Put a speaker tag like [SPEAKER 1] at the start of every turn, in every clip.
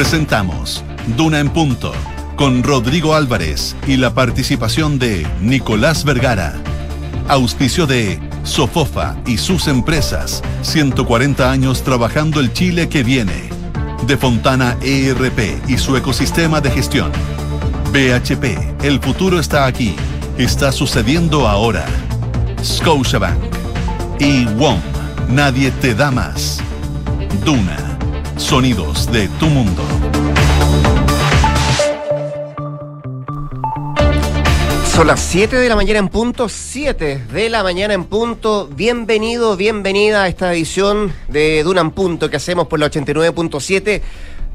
[SPEAKER 1] Presentamos Duna en Punto con Rodrigo Álvarez y la participación de Nicolás Vergara. Auspicio de Sofofa y sus empresas. 140 años trabajando el Chile que viene. De Fontana ERP y su ecosistema de gestión. BHP, el futuro está aquí. Está sucediendo ahora. Scotiabank. Y WOM, nadie te da más. Duna, sonidos de tu mundo.
[SPEAKER 2] Son las 7 de la mañana en punto, 7 de la mañana en punto. Bienvenido, bienvenida a esta edición de Duna en punto que hacemos por la 89.7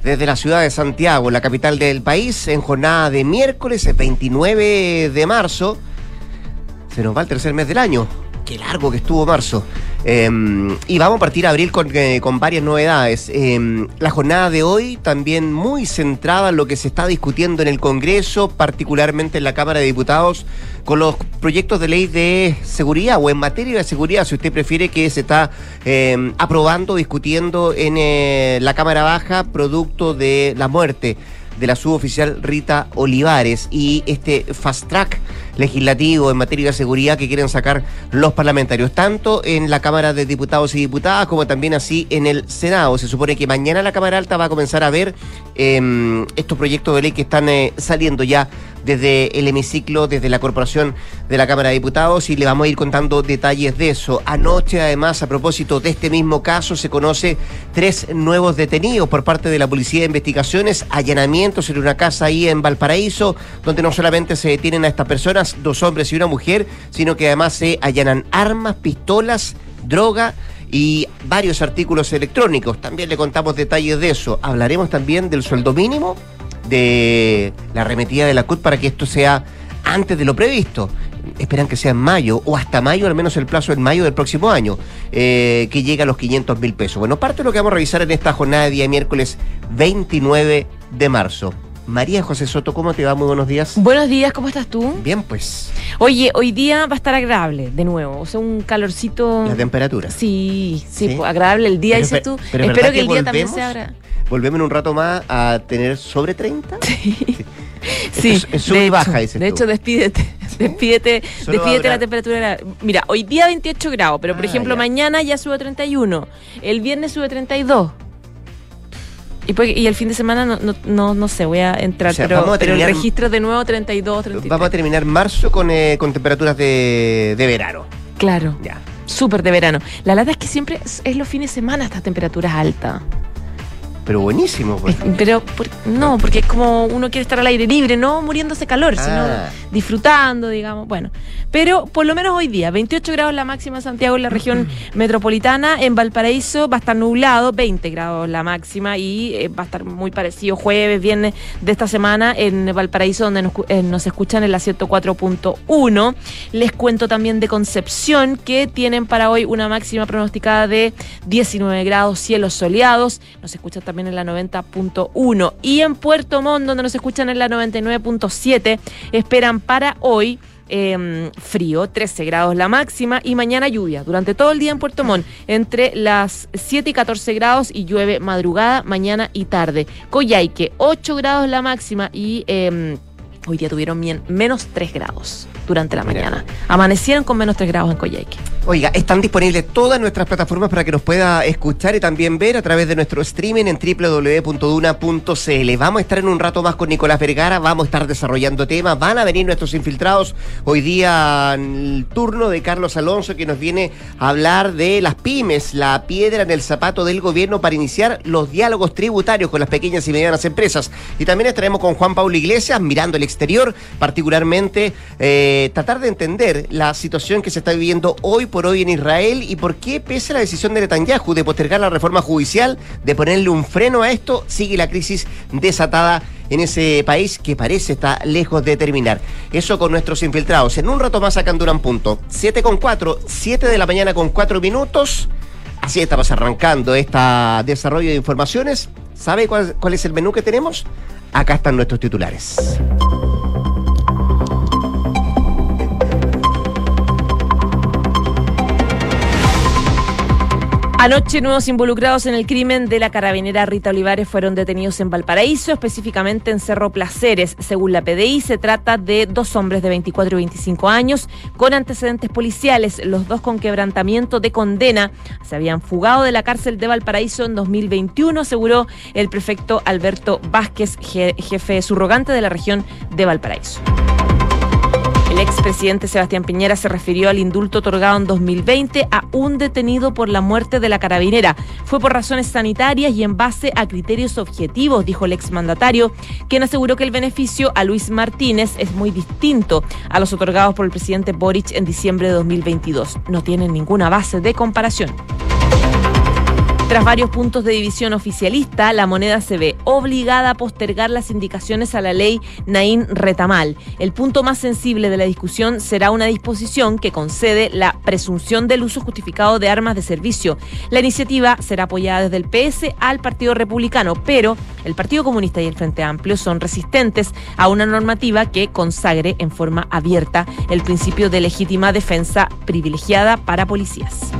[SPEAKER 2] desde la ciudad de Santiago, la capital del país, en jornada de miércoles 29 de marzo. Se nos va el tercer mes del año. Qué largo que estuvo marzo. Em, y vamos a partir a abril con, eh, con varias novedades. Em, la jornada de hoy también muy centrada en lo que se está discutiendo en el Congreso, particularmente en la Cámara de Diputados, con los proyectos de ley de seguridad o en materia de seguridad, si usted prefiere, que se está em, aprobando, discutiendo en eh, la Cámara Baja, producto de la muerte de la suboficial Rita Olivares y este fast track legislativo en materia de seguridad que quieren sacar los parlamentarios, tanto en la Cámara de Diputados y Diputadas como también así en el Senado. Se supone que mañana la Cámara Alta va a comenzar a ver em, estos proyectos de ley que están eh, saliendo ya desde el hemiciclo, desde la Corporación de la Cámara de Diputados y le vamos a ir contando detalles de eso. Anoche, además, a propósito de este mismo caso, se conoce tres nuevos detenidos por parte de la Policía de Investigaciones, allanamientos en una casa ahí en Valparaíso, donde no solamente se detienen a estas personas, dos hombres y una mujer, sino que además se allanan armas, pistolas, droga y varios artículos electrónicos. También le contamos detalles de eso. Hablaremos también del sueldo mínimo de la arremetida de la CUT para que esto sea antes de lo previsto. Esperan que sea en mayo o hasta mayo, al menos el plazo en mayo del próximo año, eh, que llegue a los 500 mil pesos. Bueno, parte de lo que vamos a revisar en esta jornada de día miércoles 29 de marzo. María José Soto, ¿cómo te va? Muy buenos días.
[SPEAKER 3] Buenos días, ¿cómo estás tú?
[SPEAKER 2] Bien, pues.
[SPEAKER 3] Oye, hoy día va a estar agradable de nuevo, o sea, un calorcito.
[SPEAKER 2] La temperatura.
[SPEAKER 3] Sí, sí, pues, agradable el día, dices tú.
[SPEAKER 2] pero
[SPEAKER 3] Espero que, el día también sea agradable.
[SPEAKER 2] ¿Volvemos en un rato más a tener sobre 30?
[SPEAKER 3] Sí. Sí,
[SPEAKER 2] es- es sub y baja,
[SPEAKER 3] hecho,
[SPEAKER 2] dices
[SPEAKER 3] De
[SPEAKER 2] tú.
[SPEAKER 3] hecho, despídete. Despídete,
[SPEAKER 2] Solo
[SPEAKER 3] despídete la temperatura. Mira, hoy día 28 grados, pero por
[SPEAKER 2] Ah,
[SPEAKER 3] ejemplo,
[SPEAKER 2] ya.
[SPEAKER 3] mañana ya sube a 31. El viernes sube a 32. Y, pues- y el fin de semana no, no, no, no sé, voy a entrar,
[SPEAKER 2] O sea,
[SPEAKER 3] pero,
[SPEAKER 2] vamos a
[SPEAKER 3] pero el
[SPEAKER 2] terminar-
[SPEAKER 3] registro de nuevo 32, 33.
[SPEAKER 2] Vamos a terminar marzo con, eh, con temperaturas de, de verano.
[SPEAKER 3] Claro.
[SPEAKER 2] Ya.
[SPEAKER 3] Súper de verano. La lata es que siempre es, es los fines de semana estas temperaturas altas.
[SPEAKER 2] Pero buenísimo, pues.
[SPEAKER 3] Pero por- no, porque es como uno quiere estar al aire libre, no muriéndose calor,
[SPEAKER 2] Ah.
[SPEAKER 3] sino disfrutando, digamos. Bueno, pero por lo menos hoy día, 28 grados la máxima en Santiago, en la región metropolitana. En Valparaíso va a estar nublado, 20 grados la máxima y eh, va a estar muy parecido jueves, viernes de esta semana en Valparaíso, donde nos, eh, nos escuchan en la 104.1. Les cuento también de Concepción, que tienen para hoy una máxima pronosticada de 19 grados, cielos soleados. Nos escuchan también en la 90.1. Y en Puerto Montt, donde nos escuchan en la 99.7, esperan para hoy. eh, frío, 13 grados la máxima y mañana lluvia durante todo el día en Puerto Montt entre las 7 y 14 grados y llueve madrugada, mañana y tarde. Coyhaique, 8 grados la máxima y eh, hoy día tuvieron bien- menos 3 grados durante la
[SPEAKER 2] Mira.
[SPEAKER 3] mañana. Amanecieron con menos 3 grados en Coyhaique.
[SPEAKER 2] Oiga, están disponibles todas nuestras plataformas para que nos pueda escuchar y también ver a través de nuestro streaming en www.duna.cl. Vamos a estar en un rato más con Nicolás Vergara, vamos a estar desarrollando temas, van a venir nuestros infiltrados. Hoy día el turno de Carlos Alonso que nos viene a hablar de las pymes, la piedra en el zapato del gobierno para iniciar los diálogos tributarios con las pequeñas y medianas empresas. Y también estaremos con Juan Pablo Iglesias mirando el exterior, particularmente eh, tratar de entender la situación que se está viviendo hoy por hoy en Israel y por qué, pese a la decisión de Netanyahu de postergar la reforma judicial, de ponerle un freno a esto, sigue la crisis desatada en ese país que parece está lejos de terminar. Eso con nuestros infiltrados. En un rato más acá en Durán Punto. 7 con 4, 7 de la mañana con 4 minutos. Así estamos arrancando este desarrollo de informaciones. ¿Sabe cuál es el menú que tenemos? Acá están nuestros titulares.
[SPEAKER 3] Anoche, nuevos involucrados en el crimen de la carabinera Rita Olivares fueron detenidos en Valparaíso, específicamente en Cerro Placeres. Según la PDI, se trata de dos hombres de 24 y 25 años con antecedentes policiales, los dos con quebrantamiento de condena. Se habían fugado de la cárcel de Valparaíso en 2021, aseguró el prefecto Alberto Vázquez, jefe subrogante de la región de Valparaíso. Expresidente Sebastián Piñera se refirió al indulto otorgado en 2020 a un detenido por la muerte de la carabinera. Fue por razones sanitarias y en base a criterios objetivos, dijo el exmandatario, quien aseguró que el beneficio a Luis Martínez es muy distinto a los otorgados por el presidente Boric en diciembre de 2022. No tienen ninguna base de comparación. Tras varios puntos de división oficialista, la moneda se ve obligada a postergar las indicaciones a la ley Naín Retamal. El punto más sensible de la discusión será una disposición que concede la presunción del uso justificado de armas de servicio. La iniciativa será apoyada desde el PS al Partido Republicano, pero el Partido Comunista y el Frente Amplio son resistentes a una normativa que consagre en forma abierta el principio de legítima defensa privilegiada para policías.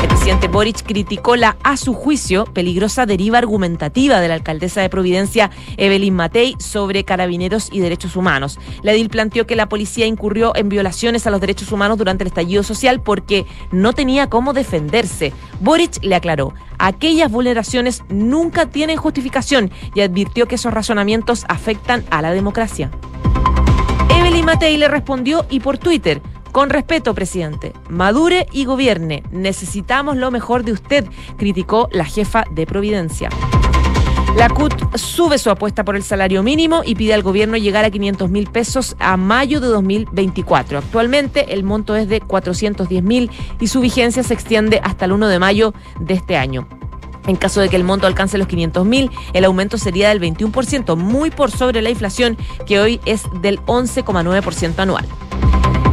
[SPEAKER 3] El presidente Boric criticó la, a su juicio, peligrosa deriva argumentativa de la alcaldesa de Providencia, Evelyn Matei, sobre carabineros y derechos humanos. La edil planteó que la policía incurrió en violaciones a los derechos humanos durante el estallido social porque no tenía cómo defenderse. Boric le aclaró, aquellas vulneraciones nunca tienen justificación y advirtió que esos razonamientos afectan a la democracia. Evelyn Matei le respondió y por Twitter, con respeto, presidente, madure y gobierne. Necesitamos lo mejor de usted, criticó la jefa de Providencia. La CUT sube su apuesta por el salario mínimo y pide al gobierno llegar a 500 mil pesos a mayo de 2024. Actualmente el monto es de 410 mil y su vigencia se extiende hasta el 1 de mayo de este año. En caso de que el monto alcance los 500 mil, el aumento sería del 21%, muy por sobre la inflación que hoy es del 11,9% anual.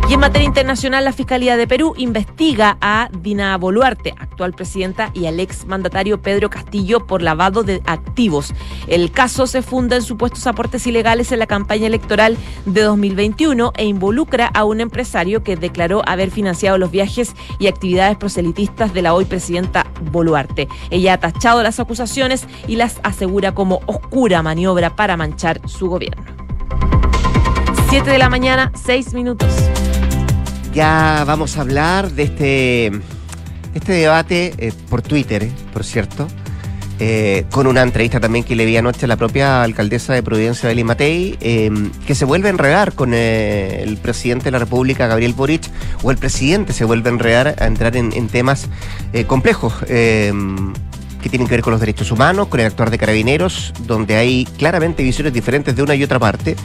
[SPEAKER 3] Y en materia internacional, la Fiscalía de Perú investiga a Dina Boluarte, actual presidenta, y al ex mandatario Pedro Castillo por lavado de activos. El caso se funda en supuestos aportes ilegales en la campaña electoral de 2021 e involucra a un empresario que declaró haber financiado los viajes y actividades proselitistas de la hoy presidenta Boluarte. Ella ha tachado las acusaciones y las asegura como oscura maniobra para manchar su gobierno. 7 de la mañana, 6 minutos.
[SPEAKER 2] Ya vamos a hablar de este, este debate eh, por Twitter, eh, por cierto, eh, con una entrevista también que le vi anoche a la propia alcaldesa de Providencia, Beli Matei, em, que se vuelve a enredar con el presidente de la República, Gabriel Boric, o el presidente se vuelve a enredar, a entrar en, en temas complejos em, que tienen que ver con los derechos humanos, con el actuar de carabineros, donde hay claramente visiones diferentes de una y otra parte.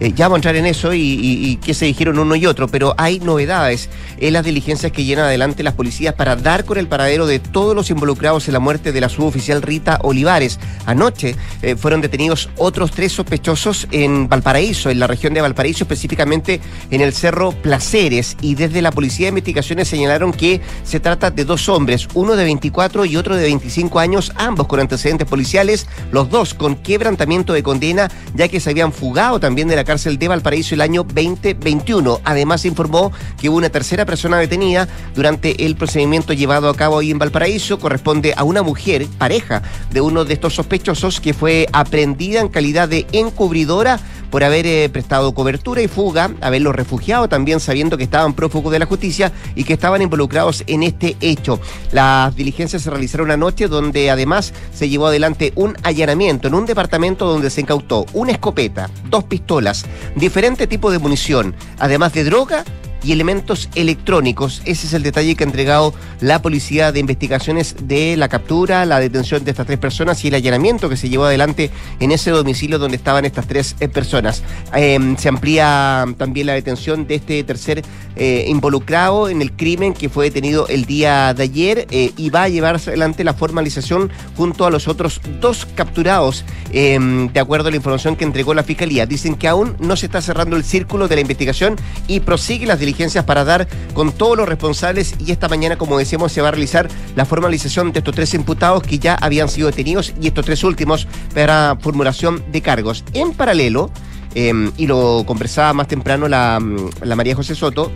[SPEAKER 2] Eh, ya vamos a entrar en eso y, qué se dijeron uno y otro, pero hay novedades en las diligencias que llenan adelante las policías para dar con el paradero de todos los involucrados en la muerte de la suboficial Rita Olivares. Anoche eh, fueron detenidos otros tres sospechosos en Valparaíso, en la región de Valparaíso, específicamente en el Cerro Placeres, y desde la Policía de Investigaciones señalaron que se trata de dos hombres, uno de 24 y otro de 25 años, ambos con antecedentes policiales, los dos con quebrantamiento de condena, ya que se habían fugado también de la cárcel de Valparaíso el año 2021. Además, informó que una tercera persona detenida durante el procedimiento llevado a cabo ahí en Valparaíso. Corresponde a una mujer, pareja de uno de estos sospechosos, que fue aprendida en calidad de encubridora por haber eh, prestado cobertura y fuga, haberlos refugiado también sabiendo que estaban prófugos de la justicia y que estaban involucrados en este hecho. Las diligencias se realizaron anoche donde además se llevó adelante un allanamiento en un departamento donde se incautó una escopeta, dos pistolas, diferente tipo de munición, además de droga y elementos electrónicos. Ese es el detalle que ha entregado la Policía de Investigaciones de la captura, la detención de estas tres personas y el allanamiento que se llevó adelante en ese domicilio donde estaban estas tres eh, personas. Em, se amplía también la detención de este tercer eh, involucrado en el crimen que fue detenido el día de ayer eh, y va a llevarse adelante la formalización junto a los otros dos capturados, em, de acuerdo a la información que entregó la Fiscalía. Dicen que aún no se está cerrando el círculo de la investigación y prosigue las diligencias para dar con todos los responsables y esta mañana, como decíamos, se va a realizar la formalización de estos tres imputados que ya habían sido detenidos y estos tres últimos para formulación de cargos. En paralelo, em, y lo conversaba más temprano la, la María José Soto,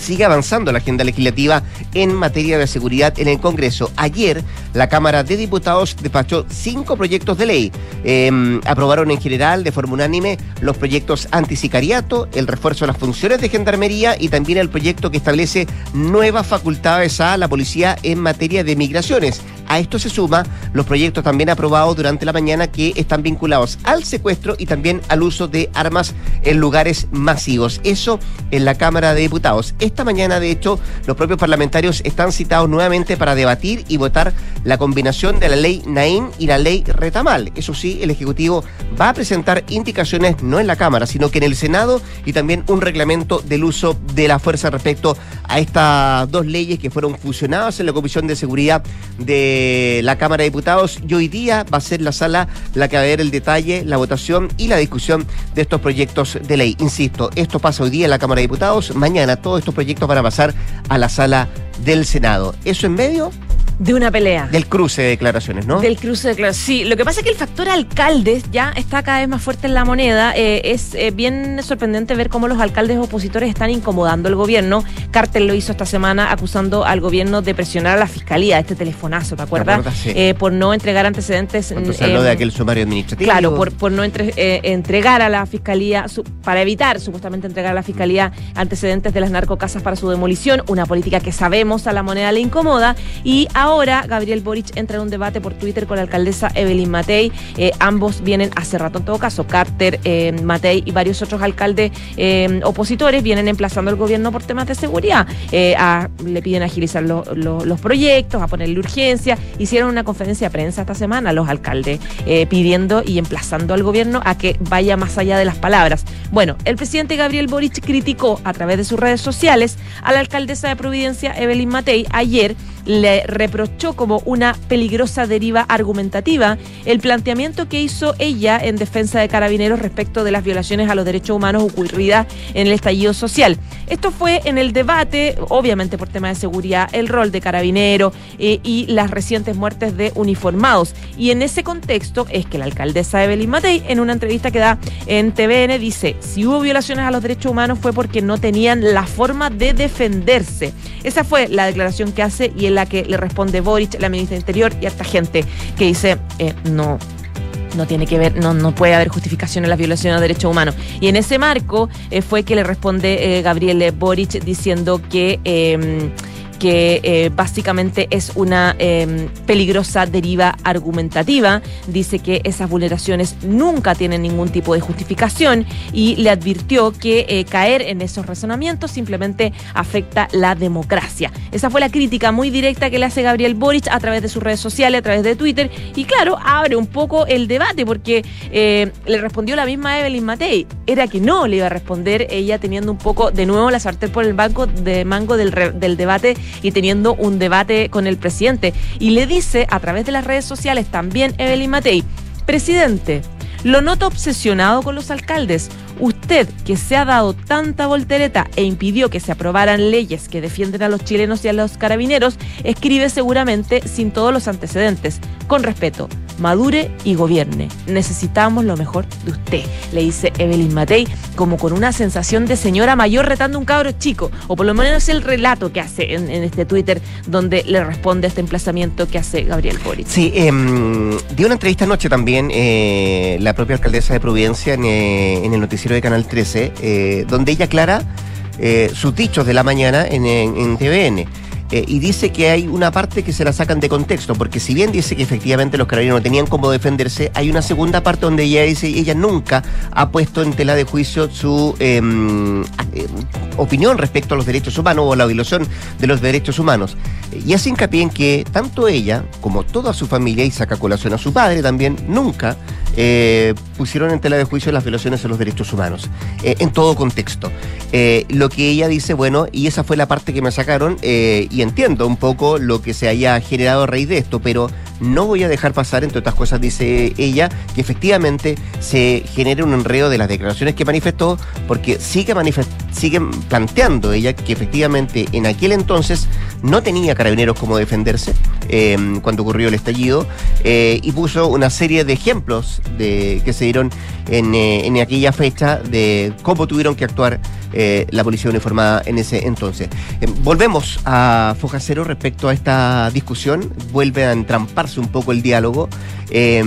[SPEAKER 2] sigue avanzando la agenda legislativa en materia de seguridad en el Congreso. Ayer, la Cámara de Diputados despachó cinco proyectos de ley. Em, aprobaron en general, de forma unánime, los proyectos antisicariato, el refuerzo de las funciones de gendarmería y también el proyecto que establece nuevas facultades a la policía en materia de migraciones. A esto se suma los proyectos también aprobados durante la mañana que están vinculados al secuestro y también al uso de armas en lugares masivos. Eso en la Cámara de Diputados. Esta mañana, de hecho, los propios parlamentarios están citados nuevamente para debatir y votar la combinación de la ley Naín y la ley Retamal. Eso sí, el Ejecutivo va a presentar indicaciones no en la Cámara, sino que en el Senado y también un reglamento del uso de la fuerza respecto a estas dos leyes que fueron fusionadas en la Comisión de Seguridad de la Cámara de Diputados y hoy día va a ser la sala la que va a ver el detalle, la votación y la discusión de estos proyectos de ley. Insisto, esto pasa hoy día en la Cámara de Diputados, mañana todos estos proyectos van a pasar a la sala del Senado. Eso en medio
[SPEAKER 3] de una pelea.
[SPEAKER 2] Del cruce de declaraciones, ¿no?
[SPEAKER 3] Del cruce de declaraciones. Sí, lo que pasa es que el factor alcaldes ya está cada vez más fuerte en la moneda. Eh, es eh, bien sorprendente ver cómo los alcaldes opositores están incomodando al gobierno. Cartel lo hizo esta semana acusando al gobierno de presionar a la fiscalía, este telefonazo, ¿te acuerdas? Eh, por no entregar antecedentes.
[SPEAKER 2] Entonces habló de aquel sumario administrativo.
[SPEAKER 3] Claro, por, por no entregar a la fiscalía, para evitar supuestamente entregar a la fiscalía antecedentes de las narcocasas para su demolición, una política que sabemos a la moneda le incomoda. Y ahora Gabriel Boric entra en un debate por Twitter con la alcaldesa Evelyn Matei. Eh, ambos vienen hace rato, en todo caso, Carter, eh, Matei y varios otros alcaldes eh, opositores vienen emplazando al gobierno por temas de seguridad. le piden agilizar los proyectos, a ponerle urgencia. Hicieron una conferencia de prensa esta semana los alcaldes pidiendo y emplazando al gobierno a que vaya más allá de las palabras. Bueno, el presidente Gabriel Boric criticó a través de sus redes sociales a la alcaldesa de Providencia, Evelyn Matei, ayer le reprochó como una peligrosa deriva argumentativa el planteamiento que hizo ella en defensa de carabineros respecto de las violaciones a los derechos humanos ocurridas en el estallido social. Esto fue en el debate, obviamente por tema de seguridad, el rol de carabinero eh, y las recientes muertes de uniformados. Y en ese contexto es que la alcaldesa Evelyn Matei, en una entrevista que da en TVN, dice, si hubo violaciones a los derechos humanos fue porque no tenían la forma de defenderse. Esa fue la declaración que hace y la que le responde Boric, la ministra de Interior y esta gente que dice, eh, no, no tiene que ver, no, no puede haber justificación en las violaciones de derechos humanos. Y en ese marco eh, fue que le responde eh, Gabriel Boric diciendo que em, que eh, básicamente es una em, peligrosa deriva argumentativa. Dice que esas vulneraciones nunca tienen ningún tipo de justificación y le advirtió que eh, caer en esos razonamientos simplemente afecta la democracia. Esa fue la crítica muy directa que le hace Gabriel Boric a través de sus redes sociales, a través de Twitter y claro, abre un poco el debate porque eh, le respondió la misma Evelyn Matei. Era que no le iba a responder ella teniendo un poco de nuevo la sartén por el banco de mango del, del debate y teniendo un debate con el presidente. Y le dice a través de las redes sociales también Evelyn Matei, presidente, lo noto obsesionado con los alcaldes. Usted, que se ha dado tanta voltereta e impidió que se aprobaran leyes que defienden a los chilenos y a los carabineros, escribe seguramente sin todos los antecedentes. Con respeto, madure y gobierne. Necesitamos lo mejor de usted, le dice Evelyn Matei, como con una sensación de señora mayor retando un cabro chico, o por lo menos el relato que hace en, este Twitter donde le responde este emplazamiento que hace Gabriel Boric.
[SPEAKER 2] Sí, em, dio una entrevista anoche también eh, la propia alcaldesa de Providencia en, eh, el noticiero de Canal 13, eh, donde ella aclara sus dichos de la mañana en, TVN. Eh, y dice que hay una parte que se la sacan de contexto, porque si bien dice que efectivamente los carabineros no tenían cómo defenderse, hay una segunda parte donde ella dice ella nunca ha puesto en tela de juicio su em, eh, opinión respecto a los derechos humanos o la violación de los derechos humanos. Y hace hincapié en que tanto ella como toda su familia, y saca colación a su padre también, nunca eh, pusieron en tela de juicio las violaciones a los derechos humanos, en todo contexto. lo que ella dice, bueno, y esa fue la parte que me sacaron, y entiendo un poco lo que se haya generado a raíz de esto, pero no voy a dejar pasar, entre otras cosas, dice ella, que efectivamente se genere un enredo de las declaraciones que manifestó, porque sigue, sigue planteando ella que efectivamente en aquel entonces no tenía carabineros como defenderse eh, cuando ocurrió el estallido eh, y puso una serie de ejemplos de, que se dieron en, eh, en aquella fecha de cómo tuvieron que actuar eh, la policía uniformada en ese entonces. Eh, volvemos a Fojacero respecto a esta discusión, vuelve a entramparse un poco el diálogo. Eh,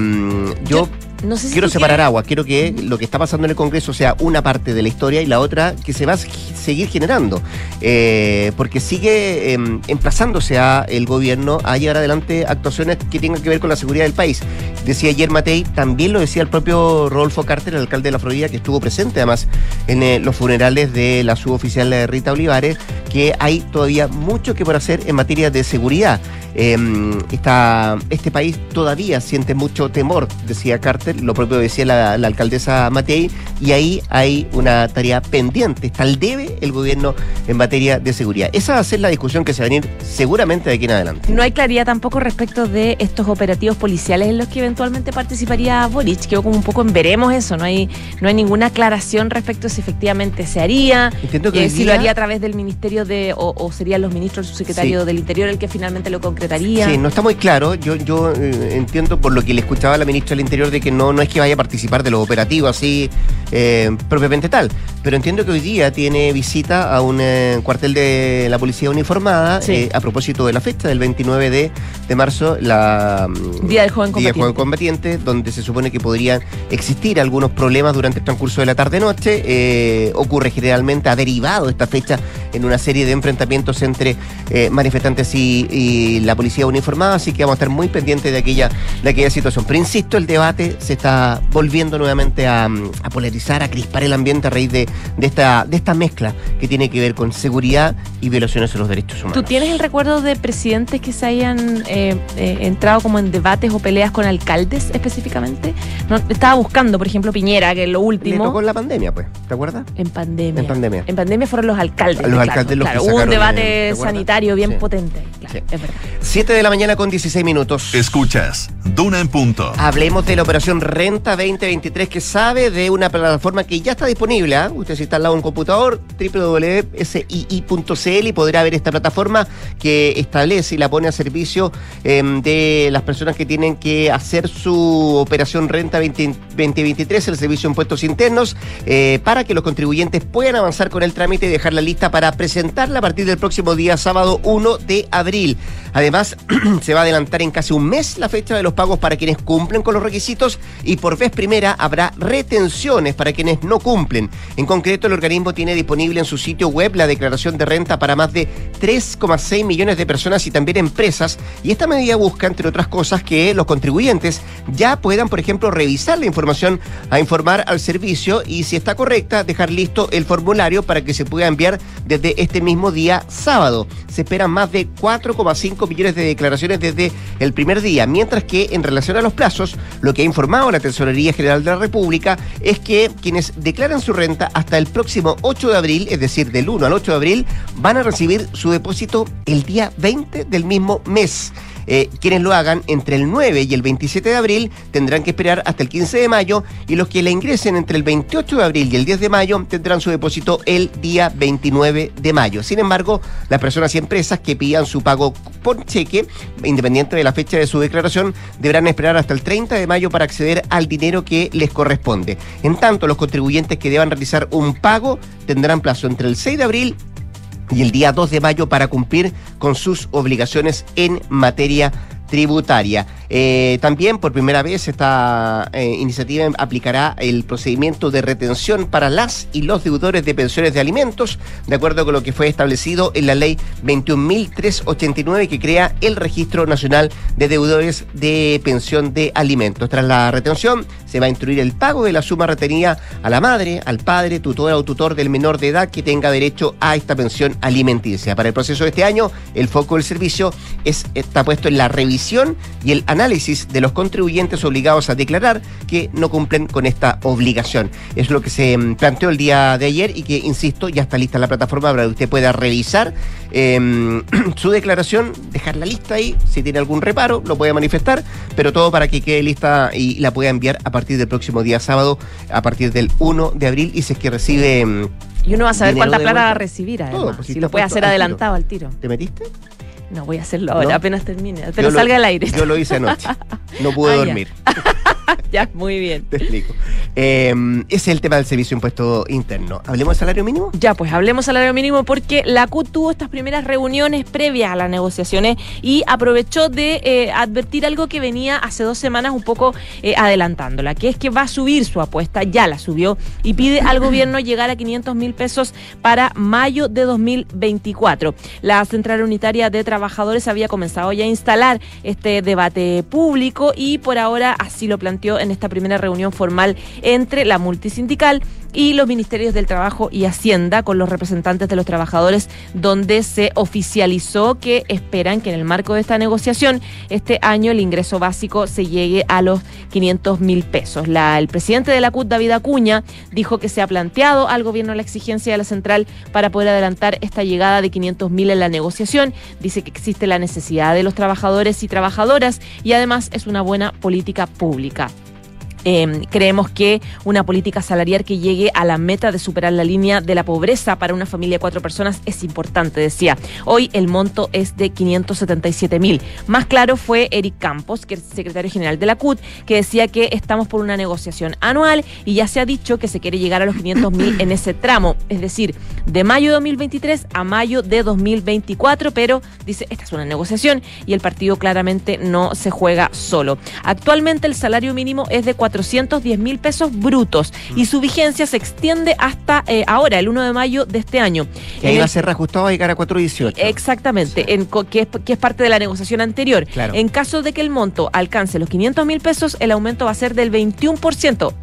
[SPEAKER 2] yo,
[SPEAKER 3] No sé si
[SPEAKER 2] quiero separar
[SPEAKER 3] quieres-
[SPEAKER 2] agua, quiero que lo que está pasando en el Congreso sea una parte de la historia y la otra que se va a seguir generando, Eh, porque sigue eh, emplazándose a el gobierno a llevar adelante actuaciones que tengan que ver con la seguridad del país. Decía ayer Matei, también lo decía el propio Rodolfo Carter, el alcalde de la Florida, que estuvo presente además en eh, los funerales de la suboficial Rita Olivares, que hay todavía mucho que por hacer en materia de seguridad. Eh, esta- este país todavía siente mucho temor, decía Carter, lo propio decía la, la alcaldesa Matei, y ahí hay una tarea pendiente, está al debe el gobierno en materia de seguridad. Esa va a ser la discusión que se va a venir seguramente de aquí en adelante.
[SPEAKER 3] No hay claridad tampoco respecto de estos operativos policiales en los que eventualmente participaría Boric. Quedó como un poco en veremos eso. No hay, no hay ninguna aclaración respecto a si efectivamente se haría,
[SPEAKER 2] Entiendo que
[SPEAKER 3] eh, si lo haría a través del ministerio de, o, o serían los ministros, el subsecretario
[SPEAKER 2] Sí.
[SPEAKER 3] del Interior el que finalmente lo concretaría.
[SPEAKER 2] Sí, no está muy claro. Yo, yo eh, entiendo por lo que le escuchaba a la ministra del Interior de que no, no es que vaya a participar de los operativos así eh, propiamente tal. Pero entiendo que hoy día tiene visita a un eh, cuartel de la policía uniformada
[SPEAKER 3] Sí.
[SPEAKER 2] eh, a propósito de la fecha del 29 de, de marzo, la mm,
[SPEAKER 3] Día del Joven
[SPEAKER 2] Día del Joven
[SPEAKER 3] Combatiente.
[SPEAKER 2] Combatiente, donde se supone que podrían existir algunos problemas durante el transcurso de la tarde-noche. Ocurre generalmente, ha derivado esta fecha en una serie de enfrentamientos entre manifestantes y, y la policía uniformada, así que vamos a estar muy pendientes de aquella, de aquella situación. Pero insisto, el debate se está volviendo nuevamente a, mm, a polarizar, a crispar el ambiente a raíz de, de esta, de esta mezcla que tiene que ver con seguridad y violaciones a los derechos humanos.
[SPEAKER 3] ¿Tú tienes el recuerdo de presidentes que se hayan eh, eh, entrado como en debates o peleas con alcaldes específicamente? No, estaba buscando, por ejemplo, Piñera, que es lo
[SPEAKER 2] Le
[SPEAKER 3] último.
[SPEAKER 2] tocó en la pandemia, pues, ¿te acuerdas?
[SPEAKER 3] En pandemia.
[SPEAKER 2] En pandemia.
[SPEAKER 3] En pandemia fueron los alcaldes.
[SPEAKER 2] Los
[SPEAKER 3] claro,
[SPEAKER 2] alcaldes los que
[SPEAKER 3] claro, Hubo un debate sanitario bien
[SPEAKER 2] Sí.
[SPEAKER 3] potente. Claro,
[SPEAKER 2] Sí.
[SPEAKER 3] es verdad.
[SPEAKER 2] 7 de la mañana con 16 minutos.
[SPEAKER 1] Escuchas Duna en punto.
[SPEAKER 2] Hablemos de la operación Renta 2023 que sabe de una plataforma que ya está disponible. ¿ah? Usted se está al lado de un computador, www.sii.cl y podrá ver esta plataforma que establece y la pone a servicio eh, de las personas que tienen que hacer su operación Renta 20 2023, el servicio de impuestos internos, eh, para que los contribuyentes puedan avanzar con el trámite y dejar la lista para presentarla a partir del próximo día sábado 1 de abril. Además, se va a adelantar en casi un mes la fecha de los pagos para quienes cumplen con los requisitos y por vez primera habrá retenciones para quienes no cumplen. En concreto, el organismo tiene disponible en su sitio web la declaración de renta para más de 3,6 millones de personas y también empresas. Y esta medida busca, entre otras cosas, que los contribuyentes ya puedan, por ejemplo, revisar la información a informar al servicio y si está correcta, dejar listo el formulario para que se pueda enviar desde este mismo día sábado. Se esperan más de 4,5 millones de declaraciones desde el primer día, mientras que en relación a los plazos, lo que ha informado la Tesorería General de la República es que quienes declaran su renta hasta el próximo 8 de abril, es decir, del 1 al 8 de abril, van a recibir su depósito el día 20 del mismo mes. Eh, quienes lo hagan entre el 9 y el 27 de abril tendrán que esperar hasta el 15 de mayo y los que la ingresen entre el 28 de abril y el 10 de mayo tendrán su depósito el día 29 de mayo. Sin embargo, las personas y empresas que pidan su pago por cheque, independiente de la fecha de su declaración, deberán esperar hasta el 30 de mayo para acceder al dinero que les corresponde. En tanto, los contribuyentes que deban realizar un pago tendrán plazo entre el 6 de abril y el día 2 de mayo para cumplir con sus obligaciones en materia tributaria. Eh, también por primera vez esta eh, iniciativa aplicará el procedimiento de retención para las y los deudores de pensiones de alimentos, de acuerdo con lo que fue establecido en la ley 21.389 que crea el Registro Nacional de Deudores de Pensión de Alimentos. Tras la retención se va a instruir el pago de la suma retenida a la madre, al padre, tutor o tutor del menor de edad que tenga derecho a esta pensión alimenticia. Para el proceso de este año, el foco del servicio es, está puesto en la revisión y el análisis de los contribuyentes obligados a declarar que no cumplen con esta obligación. Es lo que se mm, planteó el día de ayer y que, insisto, ya está lista la plataforma para que usted pueda revisar eh, su declaración, dejar la lista ahí, si tiene algún reparo, lo puede manifestar, pero todo para que quede lista y la pueda enviar a partir del próximo día sábado, a partir del 1 de abril, y si es que recibe... mm,
[SPEAKER 3] Y uno va a saber cuánta plata va a recibir,
[SPEAKER 2] Todo, pues, si
[SPEAKER 3] si lo puede hacer adelantado al tiro.
[SPEAKER 2] ¿Te metiste?
[SPEAKER 3] No voy a hacerlo ahora,
[SPEAKER 2] ¿No?
[SPEAKER 3] apenas termine,
[SPEAKER 2] Yo
[SPEAKER 3] apenas
[SPEAKER 2] lo-
[SPEAKER 3] salga al aire.
[SPEAKER 2] Yo lo hice anoche. No pude
[SPEAKER 3] Ah,
[SPEAKER 2] dormir.
[SPEAKER 3] ya, muy bien.
[SPEAKER 2] Te explico. Eh, ese es el tema del servicio de impuesto interno. ¿Hablemos de salario mínimo?
[SPEAKER 3] Ya, pues hablemos salario mínimo porque la CUT tuvo estas primeras reuniones previas a las negociaciones y aprovechó de eh, advertir algo que venía hace dos semanas un poco eh, adelantándola, que es que va a subir su apuesta, ya la subió, y pide al gobierno llegar a 500 mil pesos para mayo de 2024. La Central Unitaria de Trabajadores había comenzado ya a instalar este debate público y por ahora así lo en esta primera reunión formal entre la multisindical y los ministerios del Trabajo y Hacienda con los representantes de los trabajadores, donde se oficializó que esperan que en el marco de esta negociación este año el ingreso básico se llegue a los 500 mil pesos. La, el presidente de la CUT, David Acuña, dijo que se ha planteado al gobierno la exigencia de la central para poder adelantar esta llegada de 500 mil en la negociación. Dice que existe la necesidad de los trabajadores y trabajadoras y además es una buena política pública. Eh, creemos que una política salarial que llegue a la meta de superar la línea de la pobreza para una familia de cuatro personas es importante, decía. Hoy el monto es de 577 mil. Más claro fue Eric Campos, que es secretario general de la CUT, que decía que estamos por una negociación anual y ya se ha dicho que se quiere llegar a los 500 mil en ese tramo, es decir, de mayo de 2023 a mayo de 2024, pero dice, esta es una negociación y el partido claramente no se juega solo. Actualmente el salario mínimo es de 410 mil pesos brutos y su vigencia se extiende hasta eh, ahora, el 1 de mayo de este año.
[SPEAKER 2] Que ahí va a ser reajustado a llegar a 4.18.
[SPEAKER 3] Exactamente, en que, es, que es parte de la negociación anterior.
[SPEAKER 2] Claro.
[SPEAKER 3] En caso de que el monto alcance los 500 mil pesos, el aumento va a ser del 21%,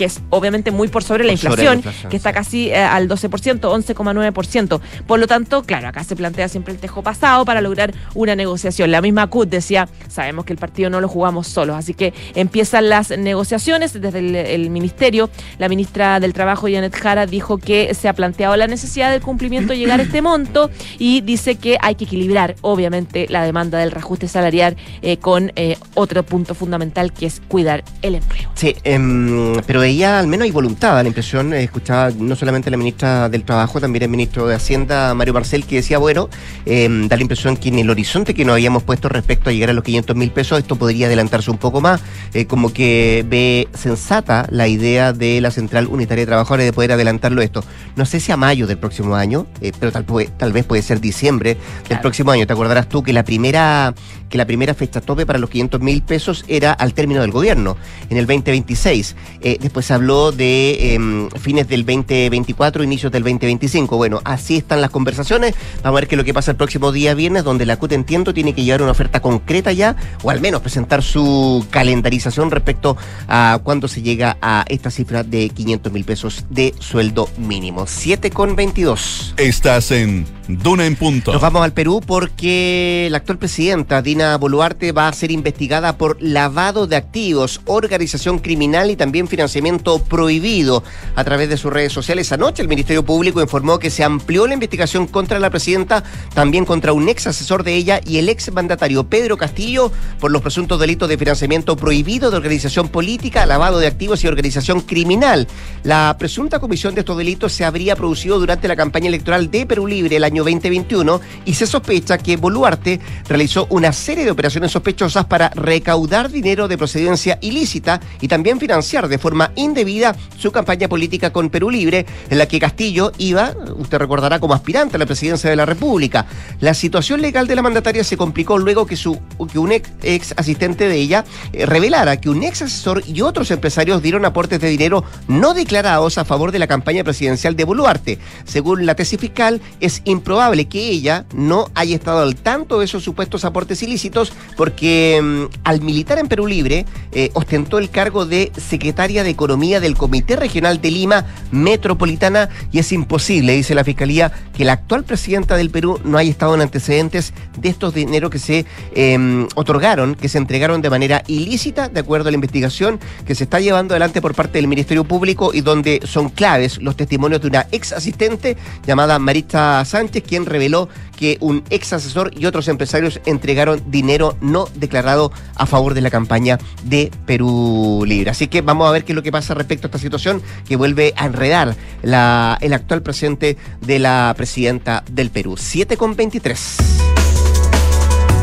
[SPEAKER 3] que es obviamente muy por sobre la
[SPEAKER 2] Por sobre la
[SPEAKER 3] inflación, que está casi eh, al 12%, 11,9%. Por lo tanto, claro, acá se plantea siempre el tejo pasado para lograr una negociación. La misma CUT decía, sabemos que el partido no lo jugamos solos, así que empiezan las negociaciones desde el, el ministerio. La ministra del Trabajo, Janet Jara, dijo que se ha planteado la necesidad del cumplimiento de llegar a este monto y dice que hay que equilibrar, obviamente, la demanda del reajuste salarial eh, con eh, otro punto fundamental que es cuidar el empleo.
[SPEAKER 2] Sí, em, pero ella al menos hay voluntad, da la impresión, eh, escuchaba no solamente la ministra del Trabajo, también el ministro de Hacienda, Mario Marcel, que decía, bueno, em, da la impresión que en el horizonte que nos habíamos puesto respecto a llegar a los 500 mil pesos, esto podría adelantarse un poco más, eh, como que ve sensata la idea de la Central Unitaria de Trabajadores de poder adelantarlo esto. No sé si a mayo del próximo año, eh, pero tal, tal vez puede ser diciembre del
[SPEAKER 3] Claro.
[SPEAKER 2] próximo año. ¿Te acordarás tú que la primera que la primera fecha tope para los 500 mil pesos era al término del gobierno, en el 2026. Eh, después se habló de em, fines del 2024, inicios del 2025. Bueno, así están las conversaciones. Vamos a ver qué es lo que pasa el próximo día viernes, donde la CUT, entiendo, tiene que llevar una oferta concreta ya, o al menos presentar su calendarización respecto a cuándo se llega a esta cifra de 500 mil pesos de sueldo mínimo. 7 con 22.
[SPEAKER 1] Estás en Duna en Punto.
[SPEAKER 2] Nos vamos al Perú porque la actual presidenta Dina Boluarte va a ser investigada por lavado de activos, organización criminal y también financiamiento prohibido a través de sus redes sociales. Anoche el Ministerio Público informó que se amplió la investigación contra la presidenta, también contra un ex asesor de ella y el ex mandatario Pedro Castillo por los presuntos delitos de financiamiento prohibido de organización política, lavado de activos y organización criminal. La presunta comisión de estos delitos se habría producido durante la campaña electoral de Perú Libre el año 2021 y se sospecha que Boluarte realizó una serie de operaciones sospechosas para recaudar dinero de procedencia ilícita y también financiar de forma indebida su campaña política con Perú Libre, en la que Castillo iba, usted recordará, como aspirante a la presidencia de la República. La situación legal de la mandataria se complicó luego que, su, que un ex, ex asistente de ella eh, revelara que un ex asesor y otros empresarios dieron aportes de dinero no declarados a favor de la campaña presidencial de Boluarte. Según la tesis fiscal, es improbable que ella no haya estado al tanto de esos supuestos aportes ilícitos porque mm, al militar en Perú Libre eh, ostentó el cargo de secretaria de Economía del Comité Regional de Lima Metropolitana y es imposible, dice la Fiscalía, que la actual presidenta del Perú no haya estado en antecedentes de estos dineros que se eh, otorgaron, que se entregaron de manera ilícita, de acuerdo a la investigación que se está llevando adelante por parte del Ministerio Público y donde son claves los testimonios de una ex asistente llamada Marita Sánchez, quien reveló que un ex asesor y otros empresarios entregaron dinero no declarado a favor de la campaña de Perú Libre. Así que vamos a ver qué es lo que pasa respecto a esta situación que vuelve a enredar la, el actual presidente de la presidenta del Perú. 7 con 23.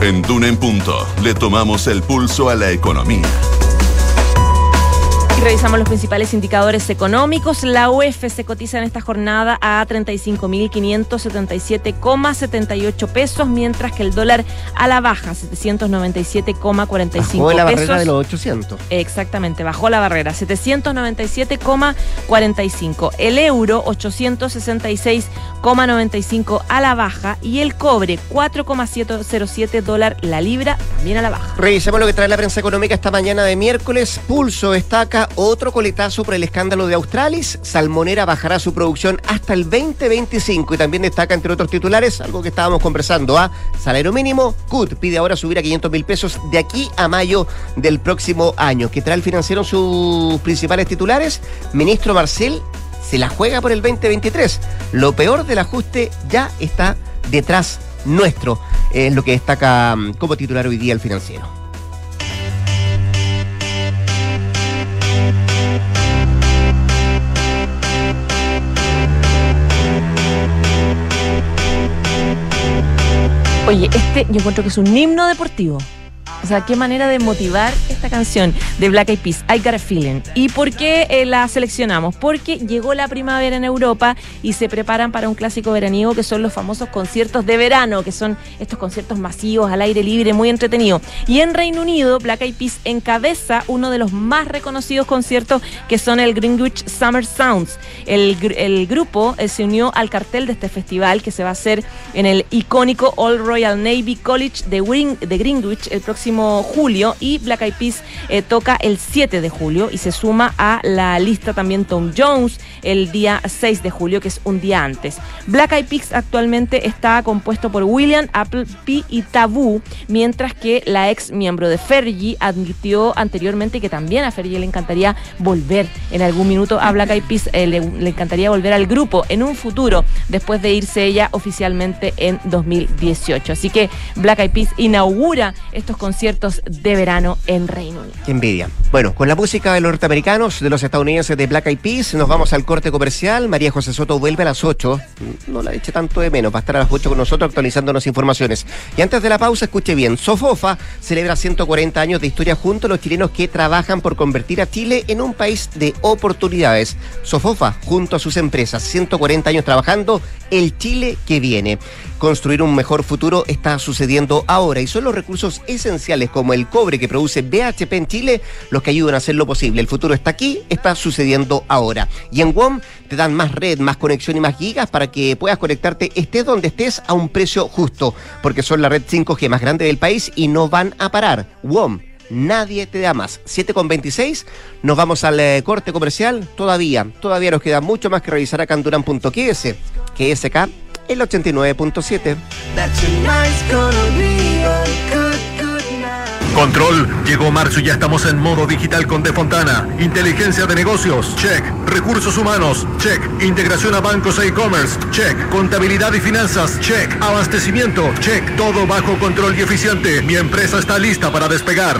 [SPEAKER 1] En Duna en Punto le tomamos el pulso a la economía.
[SPEAKER 3] Revisamos los principales indicadores económicos. La UEF se cotiza en esta jornada a 35.577,78 pesos, mientras que el dólar a la baja, 797,45
[SPEAKER 2] Bajó la
[SPEAKER 3] pesos.
[SPEAKER 2] barrera de los 800.
[SPEAKER 3] Exactamente, bajó la barrera, 797,45. El euro, 866,95 a la baja. Y el cobre, 4,707 dólar la libra, también a la baja.
[SPEAKER 2] Revisemos lo que trae la prensa económica esta mañana de miércoles. Pulso destaca otro coletazo por el escándalo de Australis. Salmonera bajará su producción hasta el 2025 y también destaca, entre otros titulares, algo que estábamos conversando. A salario mínimo, CUT pide ahora subir a 500 mil pesos de aquí a mayo del próximo año. ¿Qué trae el financiero sus principales titulares? Ministro Marcel se la juega por el 2023. Lo peor del ajuste ya está detrás nuestro, es lo que destaca mm, como titular hoy día el financiero.
[SPEAKER 3] Oye, este yo encuentro que es un himno deportivo. O sea, qué manera de motivar esta canción de Black Eyed Peas, I Got a Feeling. ¿Y por qué eh, la seleccionamos? Porque llegó la primavera en Europa y se preparan para un clásico veraniego que son los famosos conciertos de verano, que son estos conciertos masivos al aire libre, muy entretenidos. Y en Reino Unido, Black Eyed Peas encabeza uno de los más reconocidos conciertos que son el Greenwich Summer Sounds. El, gr- el grupo eh, se unió al cartel de este festival que se va a hacer en el icónico All Royal Navy College de, Win- de Greenwich el próximo julio y Black Eyed Peas eh, toca el 7 de julio y se suma a la lista también Tom Jones el día 6 de julio, que es un día antes. Black Eyed Peas actualmente está compuesto por William Appleby y Taboo, mientras que la ex miembro de Fergie admitió anteriormente que también a Fergie le encantaría volver en algún minuto a Black Eyed Peas, eh, le, le encantaría volver al grupo en un futuro, después de irse ella oficialmente en 2018. Así que Black Eyed Peas inaugura estos conciertos de verano en Reino Unido.
[SPEAKER 2] Qué envidia. Bueno, con la música de los norteamericanos, de los estadounidenses de Black Eyed Peas, nos vamos al corte comercial. María José Soto vuelve a las 8. No la eche tanto de menos, va a estar a las 8 con nosotros actualizándonos informaciones. Y antes de la pausa, escuche bien. Sofofa celebra 140 años de historia junto a los chilenos que trabajan por convertir a Chile en un país de oportunidades. Sofofa, junto a sus empresas, 140 años trabajando, el Chile que viene. Construir un mejor futuro está sucediendo ahora y son los recursos esenciales como el cobre que produce BHP en Chile los que ayudan a hacerlo posible. El futuro está aquí, está sucediendo ahora. Y en WOM te dan más red, más conexión y más gigas para que puedas conectarte estés donde estés a un precio justo, porque son la red 5G más grande del país y no van a parar. WOM. Nadie te da más. 7 con 26. Nos vamos al eh, corte comercial. Todavía, todavía nos queda mucho más que revisar acá en Duran.qs. Que el 89.7.
[SPEAKER 4] Control, llegó marzo y ya estamos en modo digital con Defontana. Inteligencia de negocios, check. Recursos humanos, check. Integración a bancos e e-commerce, check. Contabilidad y finanzas, check. Abastecimiento, check. Todo bajo control y eficiente. Mi empresa está lista para despegar.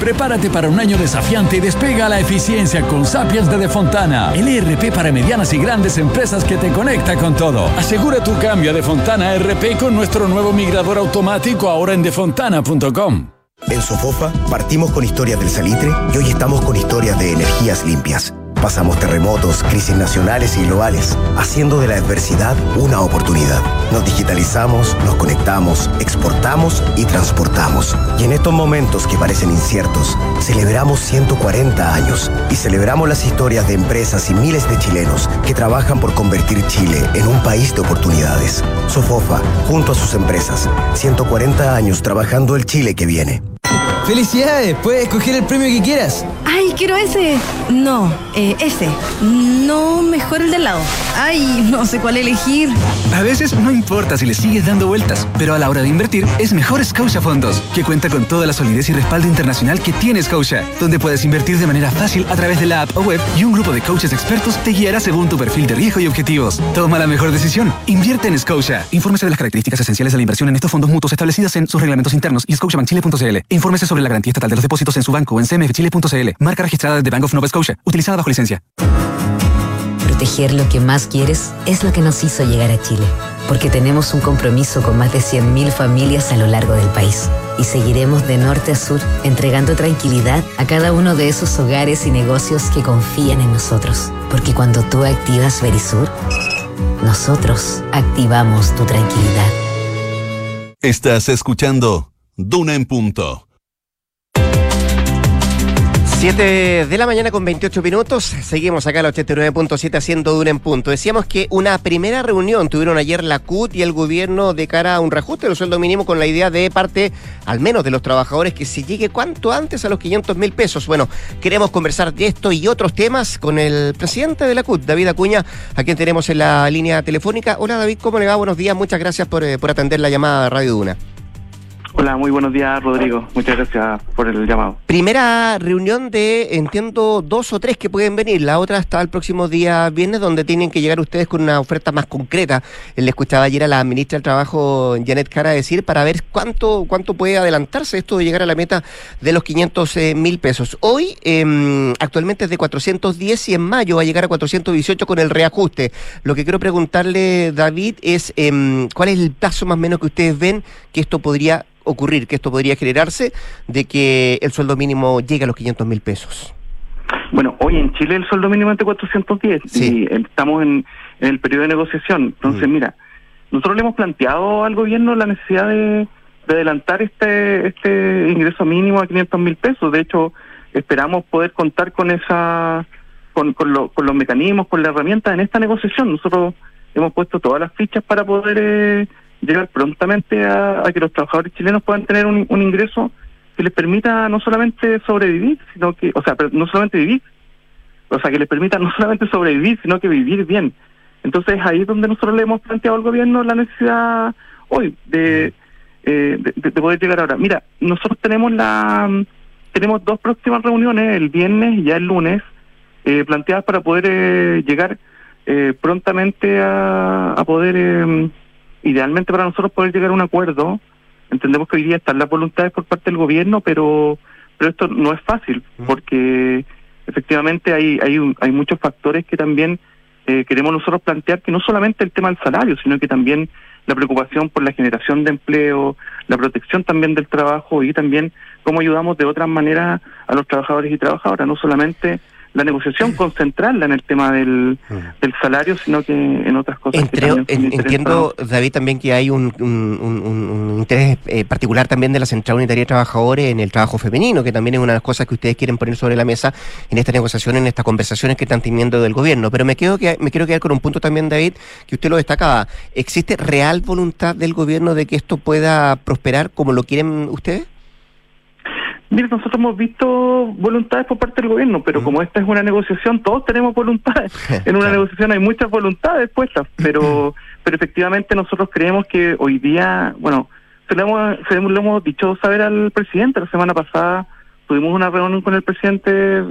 [SPEAKER 5] Prepárate para un año desafiante y despega la eficiencia con Sapiens de Defontana, el ERP para medianas y grandes empresas que te conecta con todo. Asegura tu cambio a Defontana RP con nuestro nuevo migrador automático ahora en defontana.com.
[SPEAKER 6] En Sofofa partimos con historias del salitre y hoy estamos con historias de energías limpias. Pasamos terremotos, crisis nacionales y globales, haciendo de la adversidad una oportunidad. Nos digitalizamos, nos conectamos, exportamos y transportamos. Y en estos momentos que parecen inciertos, celebramos 140 años y celebramos las historias de empresas y miles de chilenos que trabajan por convertir Chile en un país de oportunidades. Sofofa, junto a sus empresas, 140 años trabajando el Chile que viene.
[SPEAKER 7] ¡Felicidades! Puedes escoger el premio que quieras.
[SPEAKER 8] ¡Ay, quiero ese! No, eh, ese. No, el del lado. ¡Ay, no sé cuál elegir!
[SPEAKER 7] A veces no importa si le sigues dando vueltas, pero a la hora de invertir es mejor Scotia Fondos, que cuenta con toda la solidez y respaldo internacional que tiene Scotia, donde puedes invertir de manera fácil a través de la app o web y un grupo de coaches expertos te guiará según tu perfil de riesgo y objetivos. Toma la mejor decisión. Invierte en Scotia. Infórmese de las características esenciales de la inversión en estos fondos mutuos establecidas en sus reglamentos internos y scotiabankchile.cl. Infórmese sobre la garantía estatal de los depósitos en su banco en cmfchile.cl. Marca registrada de Bank of Nova Scotia, utilizada bajo licencia.
[SPEAKER 9] Proteger lo que más quieres es lo que nos hizo llegar a Chile, porque tenemos un compromiso con más de 100.000 familias a lo largo del país y seguiremos de norte a sur entregando tranquilidad a cada uno de esos hogares y negocios que confían en nosotros, porque cuando tú activas Verisur, nosotros activamos tu tranquilidad.
[SPEAKER 1] Estás escuchando Duna en Punto
[SPEAKER 2] 7 de la mañana con 28 minutos. Seguimos acá al 89.7 haciendo Duna en punto. Decíamos que una primera reunión tuvieron ayer la CUT y el gobierno de cara a un reajuste del sueldo mínimo con la idea de parte, al menos de los trabajadores, que se llegue cuanto antes a los 500 mil pesos. Bueno, queremos conversar de esto y otros temas con el presidente de la CUT, David Acuña, a quien tenemos en la línea telefónica. Hola David, ¿cómo le va? Buenos días, muchas gracias por, eh, por atender la llamada de Radio Duna.
[SPEAKER 10] Hola, muy buenos días, Rodrigo. Muchas gracias por el llamado.
[SPEAKER 2] Primera reunión de, entiendo, dos o tres que pueden venir. La otra está el próximo día viernes, donde tienen que llegar ustedes con una oferta más concreta. Le escuchaba ayer a la ministra del Trabajo, Janet Cara, decir para ver cuánto cuánto puede adelantarse esto de llegar a la meta de los 500 eh, mil pesos. Hoy, eh, actualmente es de 410 y en mayo va a llegar a 418 con el reajuste. Lo que quiero preguntarle, David, es eh, cuál es el plazo más o menos que ustedes ven que esto podría ocurrir, que esto podría generarse, de que el sueldo mínimo llegue a los 500 mil pesos?
[SPEAKER 10] Bueno, hoy en Chile el sueldo mínimo es de 410 y estamos en, el periodo de negociación. Entonces, mm. mira, nosotros le hemos planteado al gobierno la necesidad de, adelantar este este ingreso mínimo a 500 mil pesos. De hecho, esperamos poder contar con esa con, con, los mecanismos, con la herramienta en esta negociación. Nosotros hemos puesto todas las fichas para poder eh, llegar prontamente a, que los trabajadores chilenos puedan tener un, ingreso que les permita no solamente sobrevivir, sino que, o sea, no solamente vivir, o sea, que les permita no solamente sobrevivir, sino que vivir bien. Entonces ahí es donde nosotros le hemos planteado al gobierno la necesidad hoy de, eh, de, poder llegar ahora. Mira, nosotros tenemos la tenemos dos próximas reuniones, el viernes y ya el lunes, eh, planteadas para poder eh, llegar eh, prontamente a, a poder em, idealmente para nosotros poder llegar a un acuerdo, entendemos que hoy día están las voluntades por parte del gobierno, pero pero esto no es fácil, porque efectivamente hay hay, hay muchos factores que también eh, queremos nosotros plantear, que no solamente el tema del salario, sino que también la preocupación por la generación de empleo, la protección también del trabajo y también cómo ayudamos de otras maneras a los trabajadores y trabajadoras, no solamente la negociación concentrarla en el tema del, mm. del salario, sino que en otras cosas.
[SPEAKER 2] entiendo, David, también que hay un, un, interés eh, particular también de la Central Unitaria de Trabajadores en el trabajo femenino, que también es una de las cosas que ustedes quieren poner sobre la mesa en esta negociación, en estas conversaciones que están teniendo del gobierno. Pero me, quedo que, me quiero quedar con un punto también, David, que usted lo destacaba. ¿Existe real voluntad del gobierno de que esto pueda prosperar como lo quieren ustedes?
[SPEAKER 10] Mira, nosotros hemos visto voluntades por parte del gobierno, pero como esta es una negociación, todos tenemos voluntades. En una negociación hay muchas voluntades puestas, pero pero efectivamente nosotros creemos que hoy día, bueno, se lo hemos, se lo hemos dicho saber al presidente. La semana pasada tuvimos una reunión con el presidente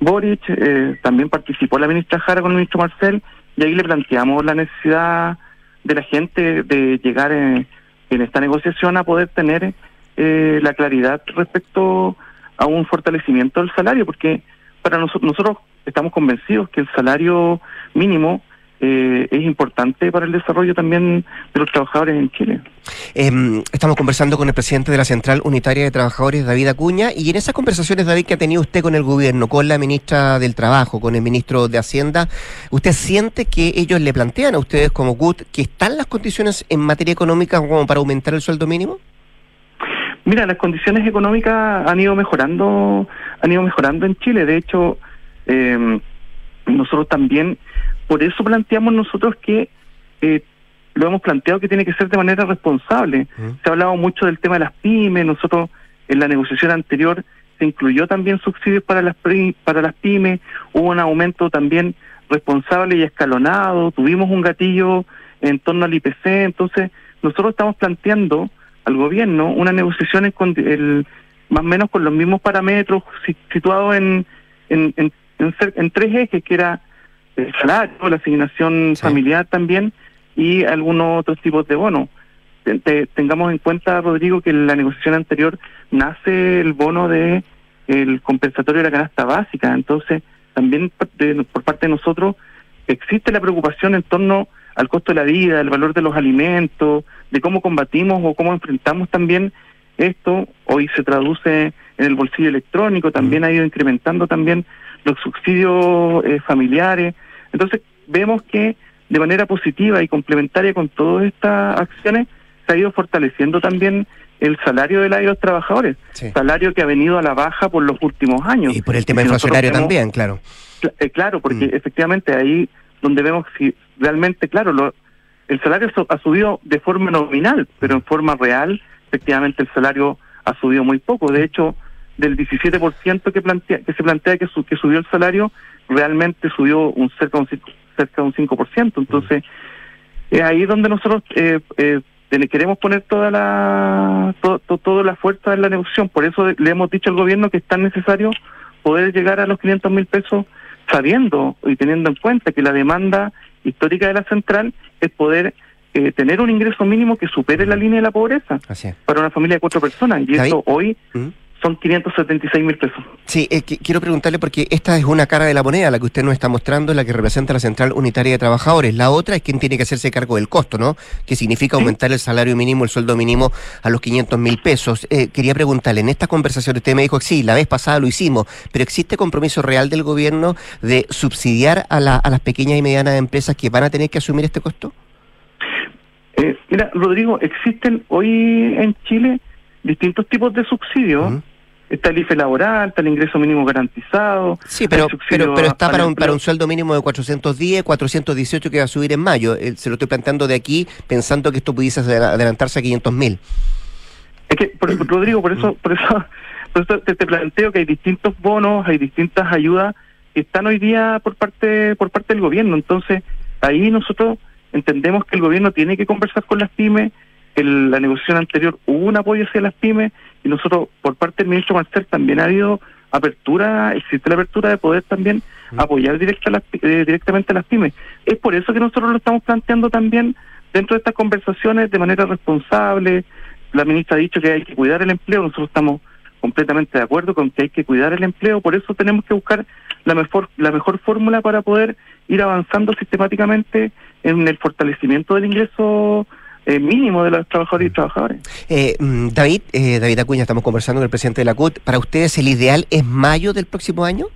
[SPEAKER 10] Boric, eh, también participó la ministra Jara con el ministro Marcel, y ahí le planteamos la necesidad de la gente de llegar en esta negociación a poder tener eh, la claridad respecto a un fortalecimiento del salario, porque para nosotros, nosotros estamos convencidos que el salario mínimo eh, es importante para el desarrollo también de los trabajadores en Chile.
[SPEAKER 2] Em, estamos conversando con el presidente de la Central Unitaria de Trabajadores, David Acuña, y en esas conversaciones, David, que ha tenido usted con el gobierno, con la ministra del Trabajo, con el ministro de Hacienda, ¿usted siente que ellos le plantean a ustedes como GUT que están las condiciones en materia económica como para aumentar el sueldo mínimo?
[SPEAKER 10] Mira, las condiciones económicas han ido mejorando, han ido mejorando en Chile. De hecho, eh, nosotros también, por eso planteamos nosotros que eh, lo hemos planteado que tiene que ser de manera responsable. Se ha hablado mucho del tema de las pymes. Nosotros en la negociación anterior se incluyó también subsidios para las para las pymes. Hubo un aumento también responsable y escalonado. Tuvimos un gatillo en torno al IPC. Entonces nosotros estamos planteando al gobierno una negociación con el, más o menos con los mismos parámetros situados en, en, en, en, tres ejes, que era el salario, la asignación familiar también y algunos otros tipos de bonos. tengamos en cuenta, Rodrigo, que en la negociación anterior nace el bono de el compensatorio de la canasta básica. Entonces, también por parte de nosotros existe la preocupación en torno al costo de la vida, el valor de los alimentos, de cómo combatimos o cómo enfrentamos también esto. Hoy se traduce en el bolsillo electrónico, también ha ido incrementando también los subsidios eh, familiares. Entonces vemos que de manera positiva y complementaria con todas estas acciones se ha ido fortaleciendo también el salario de, los trabajadores, salario que ha venido a la baja por los últimos años.
[SPEAKER 2] Y por el tema inflacionario también, claro.
[SPEAKER 10] Eh, claro, porque mm. efectivamente ahí donde vemos si realmente, claro, lo, el salario ha subido de forma nominal, pero en forma real, efectivamente el salario ha subido muy poco. De hecho, del 17% que, plantea, que se plantea que, que subió el salario, realmente subió un cerca de un, cerca de un 5%. Entonces, es ahí donde nosotros eh, eh, queremos poner toda la toda la fuerza en la negociación. Por eso le hemos dicho al gobierno que es tan necesario poder llegar a los 500 mil pesos sabiendo y teniendo en cuenta que la demanda histórica de la central es poder eh, tener un ingreso mínimo que supere la línea de la pobreza para una familia de cuatro personas. Y eso hoy ¿Mm? Son 576 mil pesos.
[SPEAKER 2] Sí, eh, quiero preguntarle porque esta es una cara de la moneda, la que usted nos está mostrando, la que representa la Central Unitaria de Trabajadores. La otra es quien tiene que hacerse cargo del costo, ¿no? Que significa aumentar el salario mínimo, el sueldo mínimo a los 500 mil pesos. Eh, quería preguntarle, en esta conversación usted me dijo, sí, la vez pasada lo hicimos, pero ¿existe compromiso real del gobierno de subsidiar a, a las pequeñas y medianas empresas que van a tener que asumir este costo?
[SPEAKER 10] Eh, mira, Rodrigo, existen hoy en Chile distintos tipos de subsidios está el IFE laboral, está el ingreso mínimo garantizado.
[SPEAKER 2] Sí, pero, pero, pero está para un, para un sueldo mínimo de 410, 418 que va a subir en mayo. Eh, se lo estoy planteando de aquí pensando que esto pudiese adelantarse a 500 mil.
[SPEAKER 10] Es que, Rodrigo, por eso, por eso, por eso te, planteo que hay distintos bonos, hay distintas ayudas que están hoy día por parte, por parte del gobierno. Entonces, ahí nosotros entendemos que el gobierno tiene que conversar con las pymes, en la negociación anterior hubo un apoyo hacia las pymes y nosotros, por parte del ministro Marcel, también ha habido apertura, existe la apertura de poder también mm. apoyar directa eh, directamente a las pymes. Es por eso que nosotros lo estamos planteando también dentro de estas conversaciones de manera responsable. La ministra ha dicho que hay que cuidar el empleo, nosotros estamos completamente de acuerdo con que hay que cuidar el empleo, por eso tenemos que buscar la mejor la mejor fórmula para poder ir avanzando sistemáticamente en el fortalecimiento del ingreso eh, mínimo de los trabajadores y trabajadores.
[SPEAKER 2] Eh, mm, David, eh, David Acuña, estamos conversando con el presidente de la CUT. ¿Para ustedes el ideal es mayo del próximo año?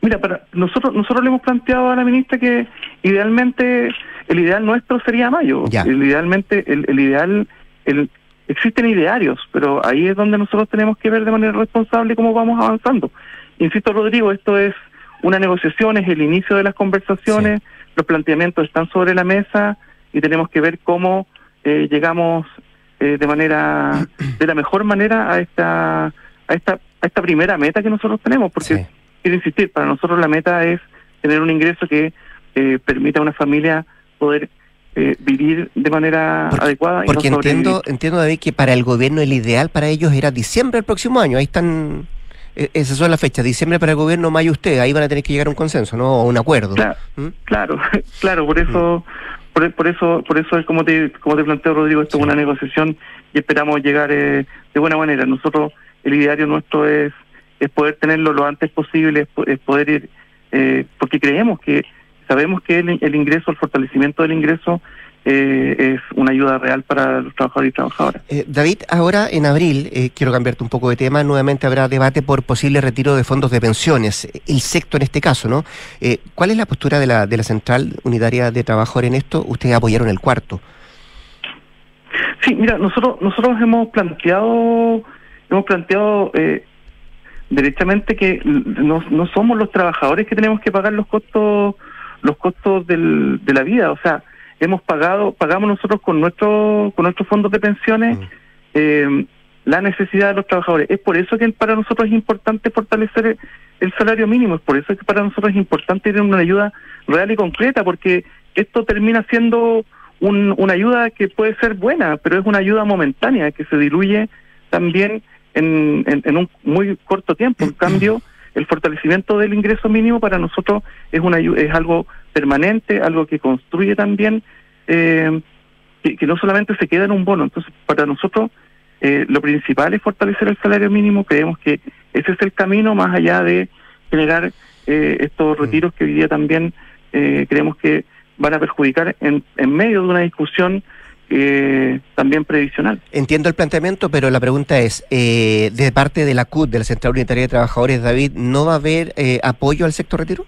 [SPEAKER 10] Mira, para nosotros nosotros le hemos planteado a la ministra que idealmente el ideal nuestro sería mayo. El, idealmente el, el ideal el, existen idearios, pero ahí es donde nosotros tenemos que ver de manera responsable cómo vamos avanzando. Insisto, Rodrigo, esto es una negociación, es el inicio de las conversaciones, los planteamientos están sobre la mesa y tenemos que ver cómo eh, llegamos eh, de manera de la mejor manera a esta a esta a esta primera meta que nosotros tenemos porque quiero insistir para nosotros la meta es tener un ingreso que eh, permita a una familia poder vivir de manera adecuada
[SPEAKER 2] porque entiendo entiendo David que para el gobierno el ideal para ellos era diciembre del próximo año ahí están esas son las fechas, diciembre para el gobierno, mayo usted, ahí van a tener que llegar a un consenso, ¿no? O un acuerdo.
[SPEAKER 10] Claro,
[SPEAKER 2] ¿Mm?
[SPEAKER 10] claro, claro, por eso, por, eso por eso es como te como te planteo Rodrigo esto es una negociación y esperamos llegar eh, de buena manera. Nosotros el ideario nuestro es es poder tenerlo lo antes posible es, poder ir eh, porque creemos que sabemos que el, ingreso el fortalecimiento del ingreso eh, es una ayuda real para los trabajadores y trabajadoras.
[SPEAKER 2] David, ahora en abril, quiero cambiarte un poco de tema, nuevamente habrá debate por posible retiro de fondos de pensiones, el sector en este caso, ¿no? ¿Cuál es la postura de la, de la Central Unitaria de Trabajadores en esto? Ustedes apoyaron el cuarto.
[SPEAKER 10] Sí, mira, nosotros nosotros hemos planteado hemos planteado eh, derechamente que no, no somos los trabajadores que tenemos que pagar los costos los costos del, de la vida, o sea, hemos pagado, pagamos nosotros con nuestro, con nuestros fondos de pensiones mm. eh, la necesidad de los trabajadores. Es por eso que para nosotros es importante fortalecer el, salario mínimo, es por eso que para nosotros es importante tener una ayuda real y concreta, porque esto termina siendo una ayuda que puede ser buena, pero es una ayuda momentánea que se diluye también en, en, un muy corto tiempo. En cambio, el fortalecimiento del ingreso mínimo para nosotros es una es algo permanente, algo que construye también, eh, que, no solamente se queda en un bono. Entonces, para nosotros eh, lo principal es fortalecer el salario mínimo. Creemos que ese es el camino más allá de generar eh, estos retiros que hoy día también eh, creemos que van a perjudicar en, en medio de una discusión eh, también previsional.
[SPEAKER 2] Entiendo el planteamiento, pero la pregunta es, eh, de parte de la CUT, de la Central Unitaria de Trabajadores, David, ¿no va a haber eh, apoyo al sector retiro?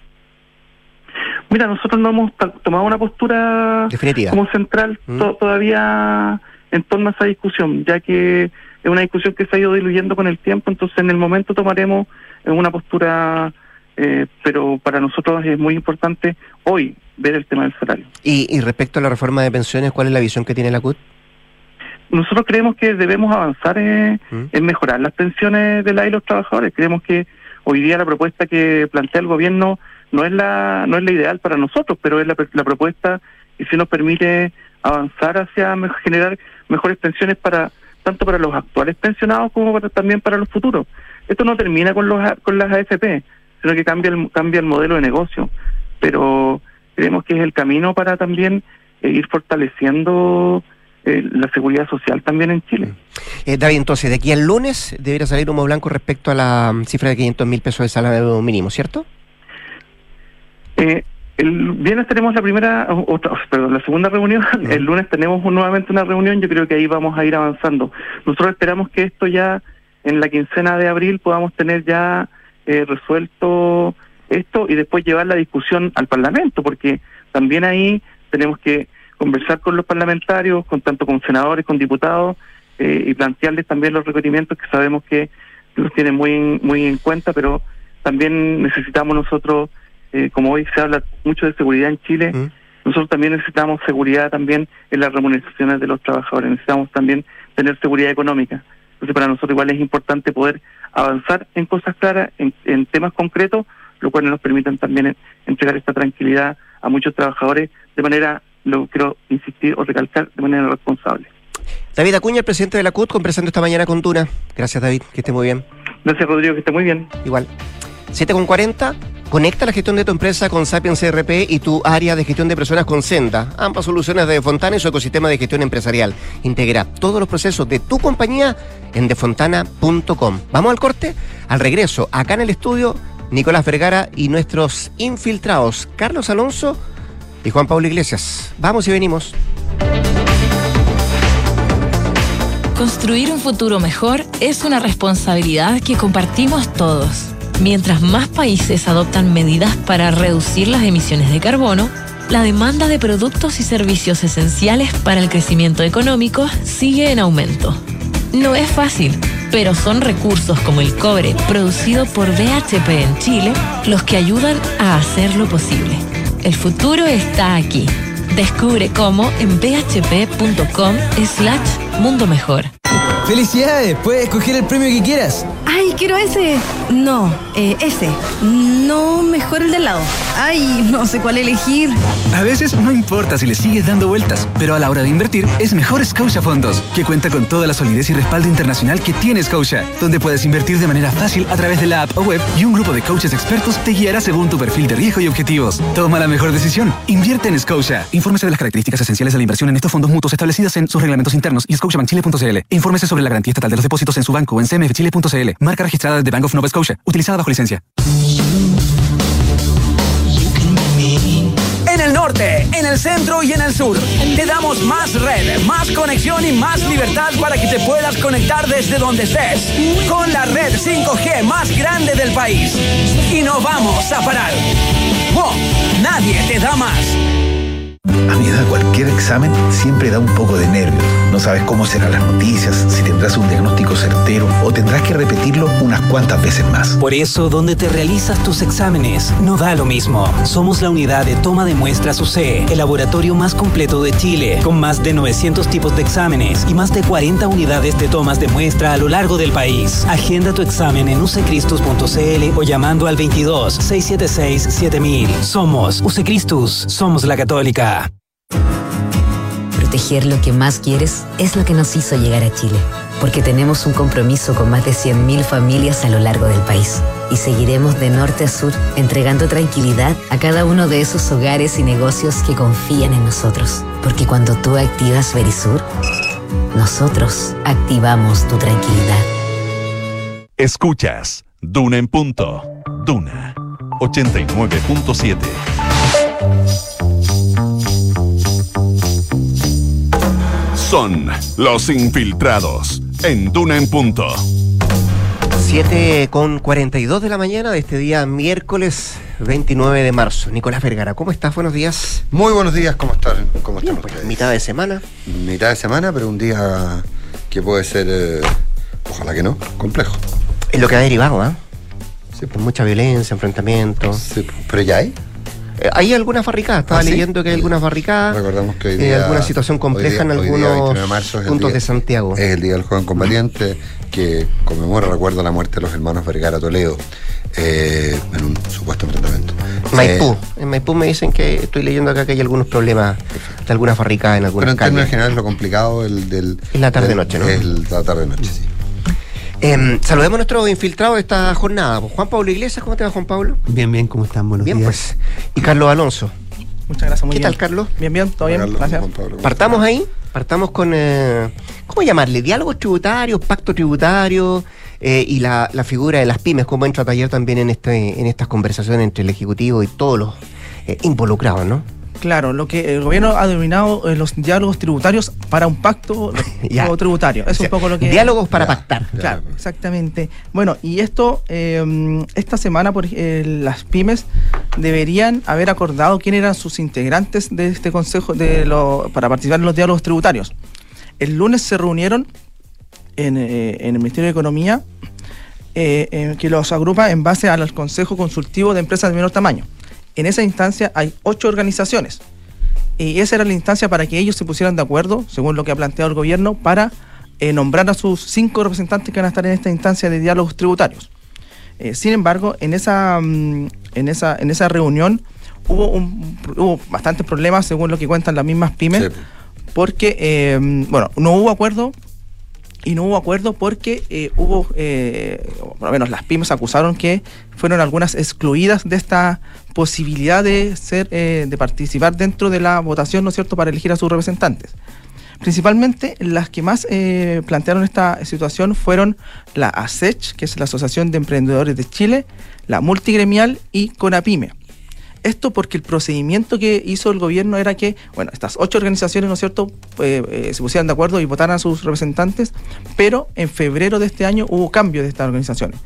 [SPEAKER 10] Mira, nosotros no hemos tomado una postura
[SPEAKER 2] Definitiva.
[SPEAKER 10] como central
[SPEAKER 2] Mm.
[SPEAKER 10] to- todavía en torno a esa discusión, ya que es una discusión que se ha ido diluyendo con el tiempo, entonces en el momento tomaremos una postura, eh, pero para nosotros es muy importante hoy ver el tema del salario.
[SPEAKER 2] Y, y respecto a la reforma de pensiones, ¿cuál es la visión que tiene la CUT?
[SPEAKER 10] Nosotros creemos que debemos avanzar
[SPEAKER 2] ¿Mm?
[SPEAKER 10] en mejorar las pensiones de la y los trabajadores. Creemos que hoy día la propuesta que plantea el gobierno no es la no es la ideal para nosotros, pero es la, la propuesta que sí nos permite avanzar hacia generar mejores pensiones para tanto para los actuales pensionados como para, también para los futuros. Esto no termina con los con las AFP, sino que cambia el, cambia el modelo de negocio, pero creemos que es el camino para también eh, ir fortaleciendo eh, la seguridad social también en Chile.
[SPEAKER 2] Eh, David, entonces, de aquí al lunes debería salir humo blanco respecto a la mm, cifra de 500 mil pesos de salario mínimo, ¿cierto?
[SPEAKER 10] Eh, el viernes tenemos la primera, otra, perdón, la segunda reunión. El lunes tenemos nuevamente una reunión. Yo creo que ahí vamos a ir avanzando. Nosotros esperamos que esto ya en la quincena de abril podamos tener ya eh, resuelto esto y después llevar la discusión al Parlamento, porque también ahí tenemos que conversar con los parlamentarios, con tanto con senadores, con diputados eh, y plantearles también los requerimientos que sabemos que los tienen muy en- muy en cuenta, pero también necesitamos nosotros eh, como hoy se habla mucho de seguridad en Chile,
[SPEAKER 2] ¿Mm?
[SPEAKER 10] nosotros también necesitamos seguridad también en las remuneraciones de los trabajadores, necesitamos también tener seguridad económica. Entonces para nosotros igual es importante poder avanzar en cosas claras, en, en temas concretos, lo cual nos permitan también en- entregar esta tranquilidad a muchos trabajadores de manera, lo quiero insistir o recalcar, de manera responsable.
[SPEAKER 2] David Acuña, el presidente de la CUT, conversando esta mañana con Duna. Gracias, David, que esté muy bien.
[SPEAKER 10] Gracias Rodrigo, que esté muy bien.
[SPEAKER 2] Igual. 7 con 40. Conecta la gestión de tu empresa con Sapiens CRP y tu área de gestión de personas con Senda. Ambas soluciones de Fontana y su ecosistema de gestión empresarial. Integra todos los procesos de tu compañía en defontana.com. Vamos al corte. Al regreso, acá en el estudio, Nicolás Vergara y nuestros infiltrados, Carlos Alonso y Juan Pablo Iglesias. Vamos y venimos.
[SPEAKER 11] Construir un futuro mejor es una responsabilidad que compartimos todos. Mientras más países adoptan medidas para reducir las emisiones de carbono, la demanda de productos y servicios esenciales para el crecimiento económico sigue en aumento. No es fácil, pero son recursos como el cobre producido por BHP en Chile los que ayudan a hacerlo posible. El futuro está aquí. Descubre cómo en bhp.com slash mundo mejor.
[SPEAKER 12] ¡Felicidades! Puedes escoger el premio que quieras.
[SPEAKER 8] Ay, quiero ese. No, eh, ese. No, mejor el de al lado. Ay, no sé cuál elegir.
[SPEAKER 7] A veces no importa si le sigues dando vueltas, pero a la hora de invertir es mejor Scotia Fondos, que cuenta con toda la solidez y respaldo internacional que tiene Scotia, donde puedes invertir de manera fácil a través de la app o web y un grupo de coaches expertos te guiará según tu perfil de riesgo y objetivos. Toma la mejor decisión. Invierte en Scotia. Infórmese de las características esenciales de la inversión en estos fondos mutuos establecidas en sus reglamentos internos y scotiabankchile.cl. Infórmese sobre la garantía estatal de los depósitos en su banco en cmfchile.cl. Marca registrada de Bank of Nova Scotia, utilizada bajo licencia.
[SPEAKER 13] En el norte, en el centro y en el sur. Te damos más red, más conexión y más libertad para que te puedas conectar desde donde estés. Con la red 5G más grande del país. Y no vamos a parar. Nadie te da más.
[SPEAKER 14] A mi edad cualquier examen siempre da un poco de nervios. No sabes cómo serán las noticias, si tendrás un diagnóstico certero o tendrás que repetirlo unas cuantas veces más.
[SPEAKER 15] Por eso, donde te realizas tus exámenes, no da lo mismo. Somos la unidad de toma de muestras UC, el laboratorio más completo de Chile, con más de 900 tipos de exámenes y más de 40 unidades de tomas de muestra a lo largo del país. Agenda tu examen en ucecristus.cl o llamando al 22 676 7000. Somos UCECristus, somos la católica.
[SPEAKER 9] Proteger lo que más quieres es lo que nos hizo llegar a Chile, porque tenemos un compromiso con más de 100.000 familias a lo largo del país y seguiremos de norte a sur entregando tranquilidad a cada uno de esos hogares y negocios que confían en nosotros, porque cuando tú activas Verisur, nosotros activamos tu tranquilidad.
[SPEAKER 1] Escuchas Duna en punto. Duna 89.7. Son los infiltrados en Duna en Punto.
[SPEAKER 2] 7 con 42 de la mañana de este día miércoles 29 de marzo. Nicolás Vergara, ¿cómo estás? Buenos días.
[SPEAKER 16] Muy buenos días, ¿cómo están? ¿Cómo están
[SPEAKER 2] Pues,
[SPEAKER 16] ustedes?
[SPEAKER 2] mitad de semana.
[SPEAKER 16] Mitad de semana, pero un día que puede ser, eh, ojalá que no, complejo.
[SPEAKER 2] Es lo que ha derivado, ¿ah? Sí, por mucha violencia, enfrentamientos.
[SPEAKER 16] Sí, pero ya hay.
[SPEAKER 2] Eh, hay algunas barricadas, estaba
[SPEAKER 16] ¿Ah, sí?
[SPEAKER 2] leyendo que hay algunas barricadas.
[SPEAKER 16] Recordamos que
[SPEAKER 2] eh, alguna situación compleja
[SPEAKER 16] día-
[SPEAKER 2] en
[SPEAKER 16] día,
[SPEAKER 2] algunos
[SPEAKER 16] 29 de marzo, es el
[SPEAKER 2] puntos de Santiago.
[SPEAKER 16] Es el Día del Joven Combatiente que conmemora, recuerda la muerte de los hermanos Vergara Toledo eh, en un supuesto enfrentamiento.
[SPEAKER 2] Maipú.
[SPEAKER 16] Eh,
[SPEAKER 2] En Maipú me dicen que estoy leyendo acá que hay algunos problemas de algunas barricadas en
[SPEAKER 16] pero
[SPEAKER 2] algunas
[SPEAKER 16] en términos generales lo complicado el del...
[SPEAKER 2] Es la tarde
[SPEAKER 16] del-
[SPEAKER 2] noche, ¿no?
[SPEAKER 16] Es la tarde-noche, sí.
[SPEAKER 2] Em, saludemos a nuestro infiltrado de esta jornada. Juan Pablo Iglesias, ¿cómo te va Juan Pablo?
[SPEAKER 17] Bien, bien, ¿cómo están? Buenos
[SPEAKER 2] Bien,
[SPEAKER 17] días.
[SPEAKER 2] pues. Y Carlos Alonso.
[SPEAKER 17] Muchas gracias, muy
[SPEAKER 2] ¿Qué
[SPEAKER 17] bien.
[SPEAKER 2] tal, Carlos?
[SPEAKER 17] Bien, bien, todo bien,
[SPEAKER 16] Carlos,
[SPEAKER 17] gracias.
[SPEAKER 16] Pablo,
[SPEAKER 2] Partamos ahí, partamos con, eh, ¿cómo llamarle? Diálogos tributarios, pacto tributario eh, y la, la figura de las pymes, como entra a taller también en, este, en estas conversaciones entre el Ejecutivo y todos los eh, involucrados, ¿no?
[SPEAKER 17] Claro, lo que el gobierno ha denominado eh, los diálogos tributarios para un pacto tributario. Es un poco lo que.
[SPEAKER 2] diálogos para pactar.
[SPEAKER 17] Claro, exactamente. Bueno, y esto, eh, esta semana, por, eh, las pymes deberían haber acordado quién eran sus integrantes de este consejo de lo, para participar en los diálogos tributarios. El lunes se reunieron en, eh, en el Ministerio de Economía, eh, que los agrupa en base al Consejo Consultivo de Empresas de Menor Tamaño. En esa instancia hay ocho organizaciones. Y esa era la instancia para que ellos se pusieran de acuerdo, según lo que ha planteado el gobierno, para eh, nombrar a sus cinco representantes que van a estar en esta instancia de diálogos tributarios. Eh, sin embargo, en esa, mm, en esa, en esa reunión hubo, un, hubo bastantes problemas, según lo que cuentan las mismas pymes, porque, eh, bueno, no hubo acuerdo y no hubo acuerdo porque eh, hubo, eh, por lo menos las pymes acusaron que fueron algunas excluidas de esta posibilidad de ser, eh, de participar dentro de la votación, ¿no es cierto?, para elegir a sus representantes. Principalmente las que más plantearon esta situación fueron la ASECH, que es la Asociación de Emprendedores de Chile, la Multigremial y CONAPYME. Esto porque el procedimiento que hizo el gobierno era que, bueno, estas ocho organizaciones, ¿no es cierto?, eh, se pusieran de acuerdo y votaran a sus representantes, pero en febrero de este año hubo cambio de estas organizaciones,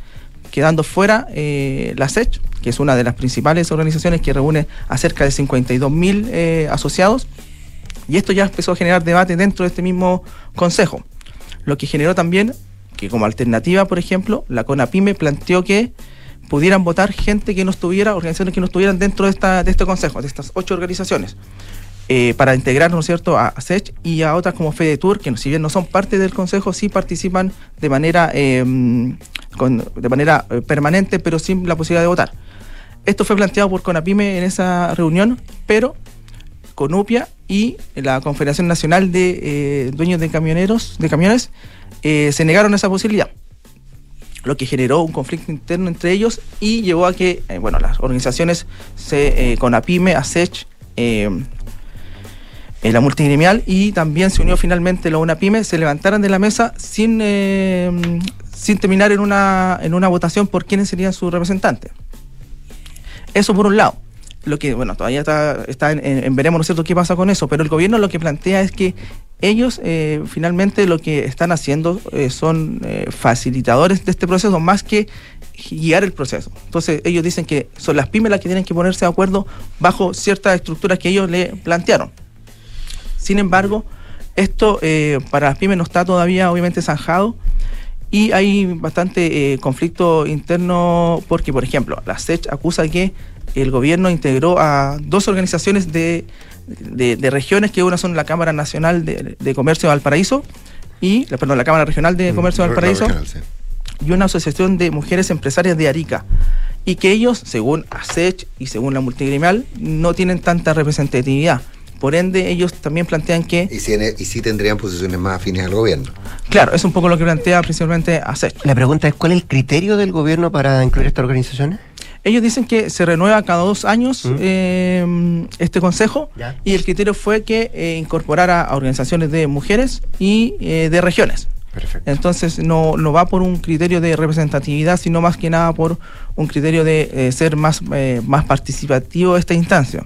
[SPEAKER 17] quedando fuera eh, la SECH, que es una de las principales organizaciones que reúne a cerca de 52 mil eh, asociados, y esto ya empezó a generar debate dentro de este mismo consejo, lo que generó también que como alternativa, por ejemplo, la CONAPYME planteó que pudieran votar gente que no estuviera, organizaciones que no estuvieran dentro de, esta, de este consejo, de estas ocho organizaciones, eh, para integrar, ¿no es cierto?, a, a y a otras como FEDETUR, que si bien no son parte del consejo, sí participan de manera, eh, con- de manera eh, permanente, pero sin la posibilidad de votar. Esto fue planteado por CONAPYME en esa reunión, pero CONUPIA y la Confederación Nacional de eh, Dueños de Camioneros, de Camiones, se negaron a esa posibilidad lo que generó un conflicto interno entre ellos y llevó a que, eh, bueno, las organizaciones se, eh, con APIME, ASECH, eh, eh, la multigremial y también se unió finalmente la UNAPYME, se levantaran de la mesa sin, sin terminar en una, en una votación por quiénes serían sus representantes. Eso por un lado. Lo que, bueno, todavía está, está en- en veremos, ¿no es cierto?, qué pasa con eso, pero el gobierno lo que plantea es que ellos eh, finalmente lo que están haciendo eh, son eh, facilitadores de este proceso más que guiar el proceso. Entonces ellos dicen que son las pymes las que tienen que ponerse de acuerdo bajo ciertas estructuras que ellos le plantearon. Sin embargo, esto eh, para las pymes no está todavía obviamente zanjado y hay bastante eh, conflicto interno porque, por ejemplo, la SECH acusa que el gobierno integró a dos organizaciones de, de- de regiones, que una son la Cámara Nacional de, de Comercio de Valparaíso y, perdón, la Cámara Regional de Comercio de Valparaíso
[SPEAKER 16] regional, sí.
[SPEAKER 17] y una asociación de mujeres empresarias de Arica. Y que ellos, según ASECH y según la multigremial, no tienen tanta representatividad. Por ende, ellos también plantean que,
[SPEAKER 16] Y sí, y sí tendrían posiciones más afines al gobierno.
[SPEAKER 17] claro, es un poco lo que plantea principalmente ASECH.
[SPEAKER 2] La pregunta es, ¿cuál es el criterio del gobierno para incluir estas organizaciones?
[SPEAKER 17] Ellos dicen que se renueva cada dos años eh, este consejo y el criterio fue que eh, incorporara a organizaciones de mujeres y eh, de regiones. Entonces no, no va por un criterio de representatividad, sino más que nada por un criterio de eh, ser más, eh, más participativo esta instancia.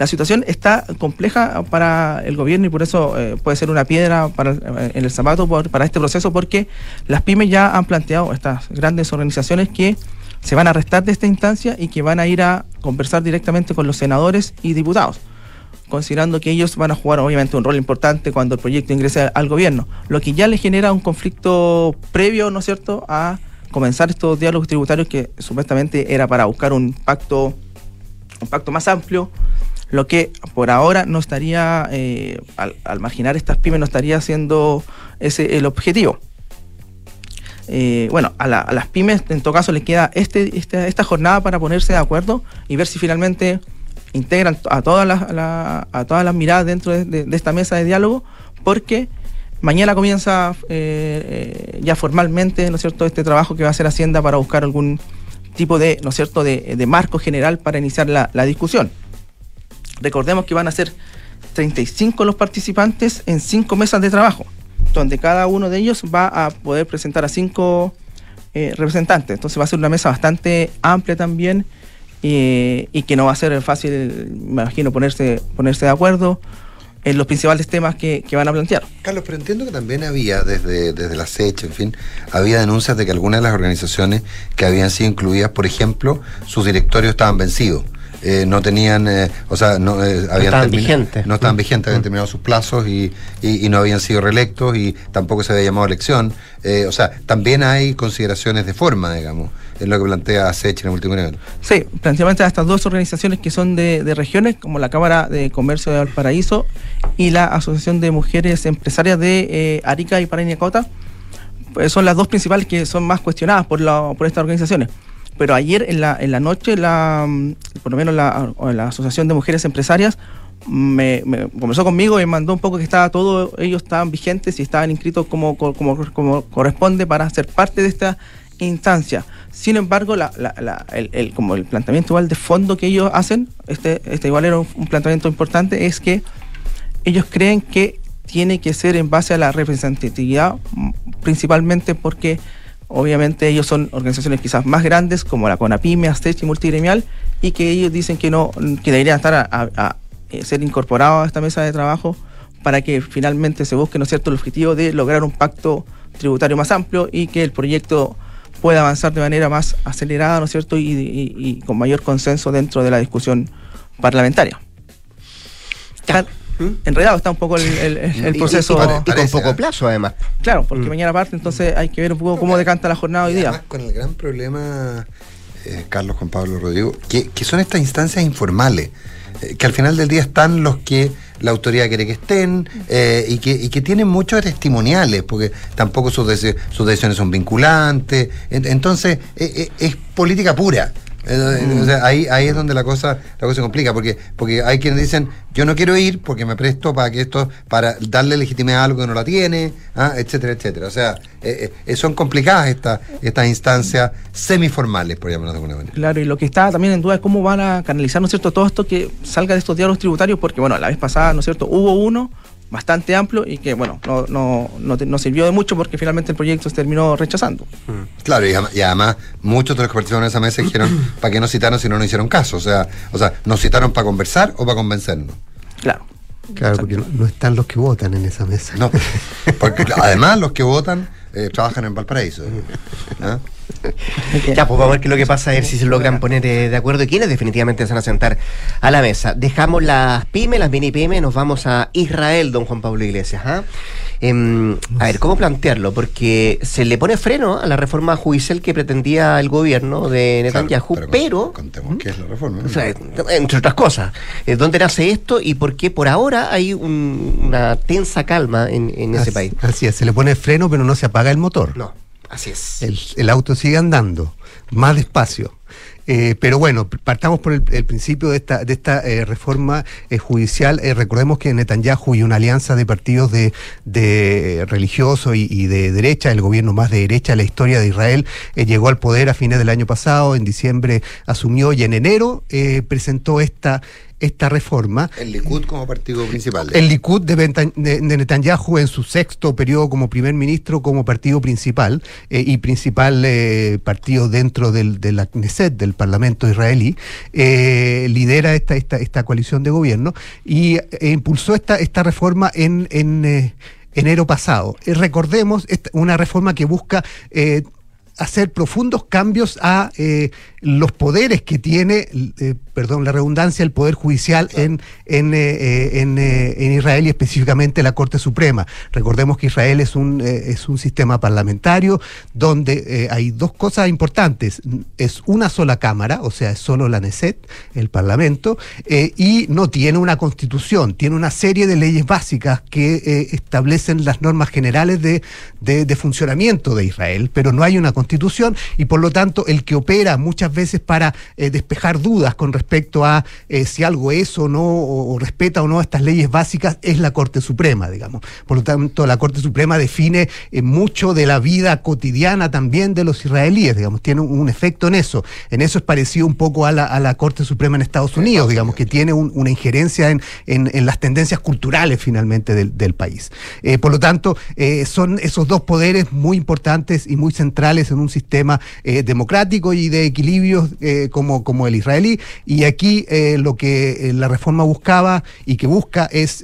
[SPEAKER 17] La situación está compleja para el gobierno y por eso eh, puede ser una piedra para, eh, en el zapato para este proceso porque las pymes ya han planteado, estas grandes organizaciones, que se van a restar de esta instancia y que van a ir a conversar directamente con los senadores y diputados considerando que ellos van a jugar obviamente un rol importante cuando el proyecto ingrese al gobierno, lo que ya le genera un conflicto previo, ¿no es cierto?, a comenzar estos diálogos tributarios que supuestamente era para buscar un pacto, un pacto más amplio, lo que por ahora no estaría, eh, al, al marginar estas pymes, no estaría siendo ese el objetivo. Eh, bueno, a, la- a las pymes en todo caso les queda este, esta, esta jornada para ponerse de acuerdo y ver si finalmente integran a todas las, la- a miradas dentro de, esta mesa de diálogo, porque mañana comienza eh, eh, ya formalmente, ¿no es cierto?, este trabajo que va a hacer Hacienda para buscar algún tipo de, ¿no es cierto?, de, marco general para iniciar la discusión. Recordemos que van a ser 35 los participantes en cinco mesas de trabajo, donde cada uno de ellos va a poder presentar a cinco eh, representantes. Entonces va a ser una mesa bastante amplia también eh, y que no va a ser fácil, me imagino, ponerse, ponerse de acuerdo en los principales temas que, que van a plantear.
[SPEAKER 16] Carlos, pero entiendo que también había, desde, desde la SECH, en fin, había denuncias de que algunas de las organizaciones que habían sido incluidas, por ejemplo, sus directorios estaban vencidos. Eh, no tenían, eh, o sea, no eh, habían
[SPEAKER 2] estaban vigentes.
[SPEAKER 16] No estaban vigentes, habían terminado sus plazos y, y- y no habían sido reelectos y tampoco se había llamado a elección. Eh, o sea, también hay consideraciones de forma, digamos, en lo que plantea SECH en el último nivel.
[SPEAKER 17] Sí, prácticamente a estas dos organizaciones que son de, de regiones, como la Cámara de Comercio de Valparaíso y la Asociación de Mujeres Empresarias de eh, Arica y Parañacota, pues son las dos principales que son más cuestionadas por, la- por estas organizaciones. Pero ayer en la, en la noche, la, mm, por lo menos la, Asociación de Mujeres Empresarias me, me conversó conmigo y me mandó un poco que estaba todo, ellos estaban vigentes y estaban inscritos como, como, como corresponde para ser parte de esta instancia. Sin embargo, el, como el planteamiento igual de fondo que ellos hacen, este, este igual era un, un planteamiento importante, es que ellos creen que tiene que ser en base a la representatividad, mm, principalmente porque obviamente ellos son organizaciones quizás más grandes como la CONAPYME, ASTECH y Multigremial, y que ellos dicen que no, que deberían estar a, a- a, eh, ser incorporados a esta mesa de trabajo para que finalmente se busque, ¿no es cierto?, el objetivo de lograr un pacto tributario más amplio y que el proyecto pueda avanzar de manera más acelerada, ¿no es cierto?, y, y- y con mayor consenso dentro de la discusión parlamentaria. Está enredado está un poco el, el- el- el
[SPEAKER 2] Y- y-
[SPEAKER 17] proceso.
[SPEAKER 2] y- y con poco plazo, además.
[SPEAKER 17] Claro, porque mañana parte, entonces hay que ver un poco cómo decanta la jornada hoy día.
[SPEAKER 16] Además, con el gran problema, eh, Carlos, Juan Pablo, Rodrigo, que, que son estas instancias informales, eh, que al final del día están los que la autoridad quiere que estén eh, y, que, y que tienen muchos testimoniales, porque tampoco sus, sus decisiones son vinculantes. En- Entonces, eh, eh, es política pura. Eh, o sea, ahí, ahí es donde la cosa, la cosa se complica, porque, porque hay quienes dicen, yo no quiero ir porque me presto para que esto, para darle legitimidad a algo que no la tiene, ah, etcétera, etcétera. O sea, eh, eh, son complicadas estas estas instancias semiformales, por llamarlo de alguna manera.
[SPEAKER 17] Claro, y lo que está también en duda es cómo van a canalizar, ¿no es cierto?, todo esto que salga de estos diálogos tributarios, porque, bueno, la vez pasada, ¿no es cierto?, hubo uno bastante amplio y que, bueno, no, no, no, te- no sirvió de mucho porque finalmente el proyecto se terminó rechazando.
[SPEAKER 16] Claro, y, además muchos de los que participaron en esa mesa dijeron para qué nos citaron si no nos hicieron caso. O sea, o sea, nos citaron para conversar o para convencernos.
[SPEAKER 17] Claro.
[SPEAKER 18] Claro, porque no, no están los que votan en esa mesa.
[SPEAKER 16] No, porque además los que votan eh, trabajan en Valparaíso.
[SPEAKER 2] Ya, pues vamos a ver qué es lo que pasa, a ver si se logran poner eh, de acuerdo y quiénes definitivamente se van a sentar a la mesa. Dejamos las pymes, las mini pymes, nos vamos a Israel, don Juan Pablo Iglesias. ¿ah? Em, a ver, ¿cómo plantearlo? Porque se le pone freno a la reforma judicial que pretendía el gobierno de Netanyahu, pero...
[SPEAKER 16] Contemos qué es la reforma.
[SPEAKER 2] O sea, entre otras cosas, eh, ¿dónde nace esto y por qué por ahora hay un- una tensa calma en, en ese
[SPEAKER 18] Así-
[SPEAKER 2] país?
[SPEAKER 18] Así es, se le pone freno, pero no se apaga el motor.
[SPEAKER 2] No, así es.
[SPEAKER 18] El, auto sigue andando, más despacio. Eh, pero bueno, partamos por el, principio de esta, eh, reforma eh, judicial. Recordemos que Netanyahu y una alianza de partidos de, de y, y de derecha, el gobierno más de derecha de la historia de Israel, llegó al poder a fines del año pasado, en diciembre asumió y en enero presentó esta esta reforma.
[SPEAKER 16] El Likud como partido principal.
[SPEAKER 18] El Likud de, de, Netanyahu en su sexto periodo como primer ministro, como partido principal eh, y principal eh, partido dentro del, de la Knesset, del Parlamento israelí, eh, lidera esta, esta, esta coalición de gobierno y impulsó esta, esta reforma en, en enero pasado. recordemos, una reforma que busca hacer profundos cambios a los poderes que tiene, eh, perdón, la redundancia, el Poder Judicial en, en, eh, eh, en, Israel y específicamente la Corte Suprema. Recordemos que Israel es un, es un sistema parlamentario donde hay dos cosas importantes. Es una sola Cámara, o sea, es solo la Neset, el Parlamento, y no tiene una constitución, tiene una serie de leyes básicas que establecen las normas generales de, de, de funcionamiento de Israel, pero no hay una constitución y por lo tanto el que opera muchas veces para eh, despejar dudas con respecto a eh, si algo es o no, o, respeta o no estas leyes básicas, es la Corte Suprema, digamos. Por lo tanto, la Corte Suprema define eh, mucho de la vida cotidiana también de los israelíes, digamos, tiene un, efecto en eso. En eso es parecido un poco a la, a la Corte Suprema en Estados Unidos, digamos, que tiene una injerencia en, en, las tendencias culturales finalmente del, del país. por lo tanto, son esos dos poderes muy importantes y muy centrales en un sistema democrático y de equilibrio eh, como, como el israelí. Y aquí eh, lo que eh, la reforma buscaba y que busca es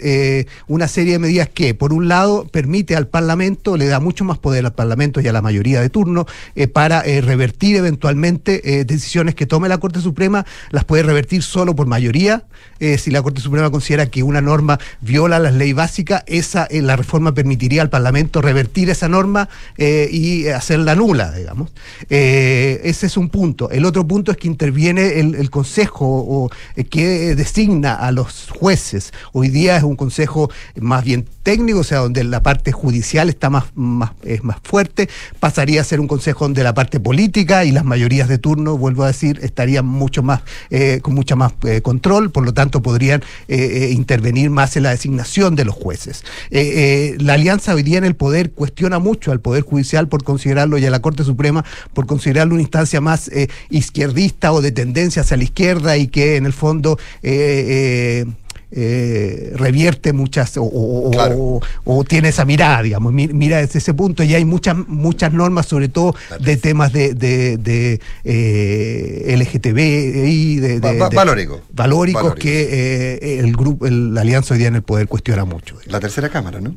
[SPEAKER 18] una serie de medidas que, por un lado, permite al Parlamento, le da mucho más poder al Parlamento y a la mayoría de turno para revertir eventualmente decisiones que tome la Corte Suprema, las puede revertir solo por mayoría. si la Corte Suprema considera que una norma viola la ley básica, esa la reforma permitiría al Parlamento revertir esa norma y hacerla nula, digamos. ese es un punto. El otro punto es que interviene el, Consejo o, eh, que designa a los jueces. Hoy día es un Consejo más bien técnico, o sea, donde la parte judicial está más, más, es más fuerte, pasaría a ser un Consejo donde la parte política y las mayorías de turno, vuelvo a decir, estarían mucho más, eh, con mucha más eh, control, por lo tanto podrían intervenir más en la designación de los jueces. la alianza hoy día en el poder cuestiona mucho al Poder Judicial por considerarlo y a la Corte Suprema por considerarlo una instancia más izquierdista o de tendencia hacia la izquierda y que en el fondo eh, eh, eh, revierte muchas o, tiene esa mirada, digamos, mira desde ese punto. Y hay muchas muchas normas, sobre todo de temas de, de, LGTB de, valóricos que el grupo, la alianza hoy día en el poder cuestiona mucho.
[SPEAKER 16] La tercera cámara, ¿no?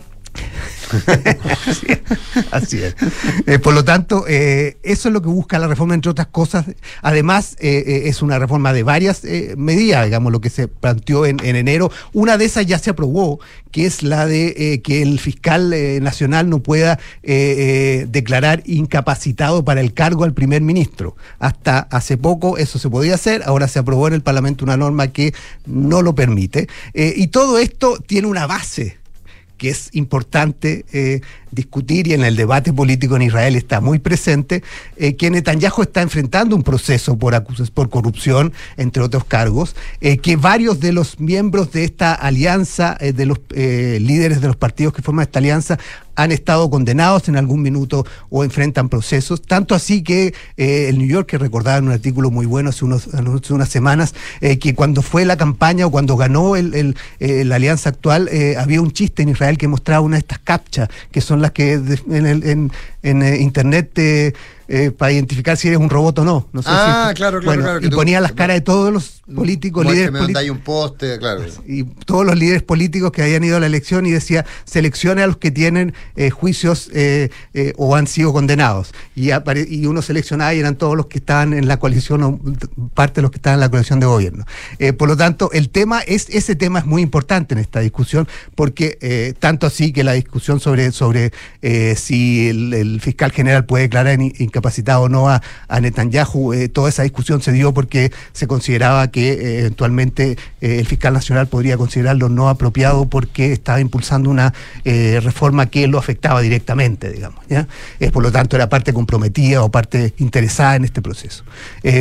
[SPEAKER 18] así es. Eh, por lo tanto, eh, eso es lo que busca la reforma, entre otras cosas. Además, eh, es una reforma de varias medidas, digamos, lo que se planteó en, enero. Una de esas ya se aprobó, que es la de que el fiscal nacional no pueda declarar incapacitado para el cargo al primer ministro. Hasta hace poco eso se podía hacer, ahora se aprobó en el Parlamento una norma que no lo permite. y todo esto tiene una base que es importante eh, discutir y en el debate político en Israel está muy presente, eh, que Netanyahu está enfrentando un proceso por, por corrupción, entre otros cargos, eh, que varios de los miembros de esta alianza, de los líderes de los partidos que forman esta alianza, han estado condenados en algún minuto o enfrentan procesos, tanto así que el New York, que recordaba en un artículo muy bueno hace, unos, unas semanas, que cuando fue la campaña o cuando ganó el, la alianza actual, había un chiste en Israel que mostraba una de estas captchas, que son las que en, el, eh, internet te eh, para identificar si eres un robot o no. no sé
[SPEAKER 16] ah, claro, claro, claro.
[SPEAKER 18] Y ponía las caras de todos los políticos, líderes políticos.
[SPEAKER 16] un poste, claro.
[SPEAKER 18] Y todos los líderes políticos que habían ido a la elección y decía, seleccione a los que tienen eh, juicios eh, o han sido condenados. Y, y uno seleccionaba y eran todos los que estaban en la coalición o parte de los que estaban en la coalición de gobierno. por lo tanto, el tema es, ese tema es muy importante en esta discusión, porque tanto así que la discusión sobre, sobre si el, fiscal general puede declarar incapaz capacitado o no a, Netanyahu. Eh, toda esa discusión se dio porque se consideraba que eh, eventualmente eh, el fiscal nacional podría considerarlo no apropiado porque estaba impulsando una reforma que lo afectaba directamente, digamos. ¿ya? por lo tanto, era parte comprometida o parte interesada en este proceso.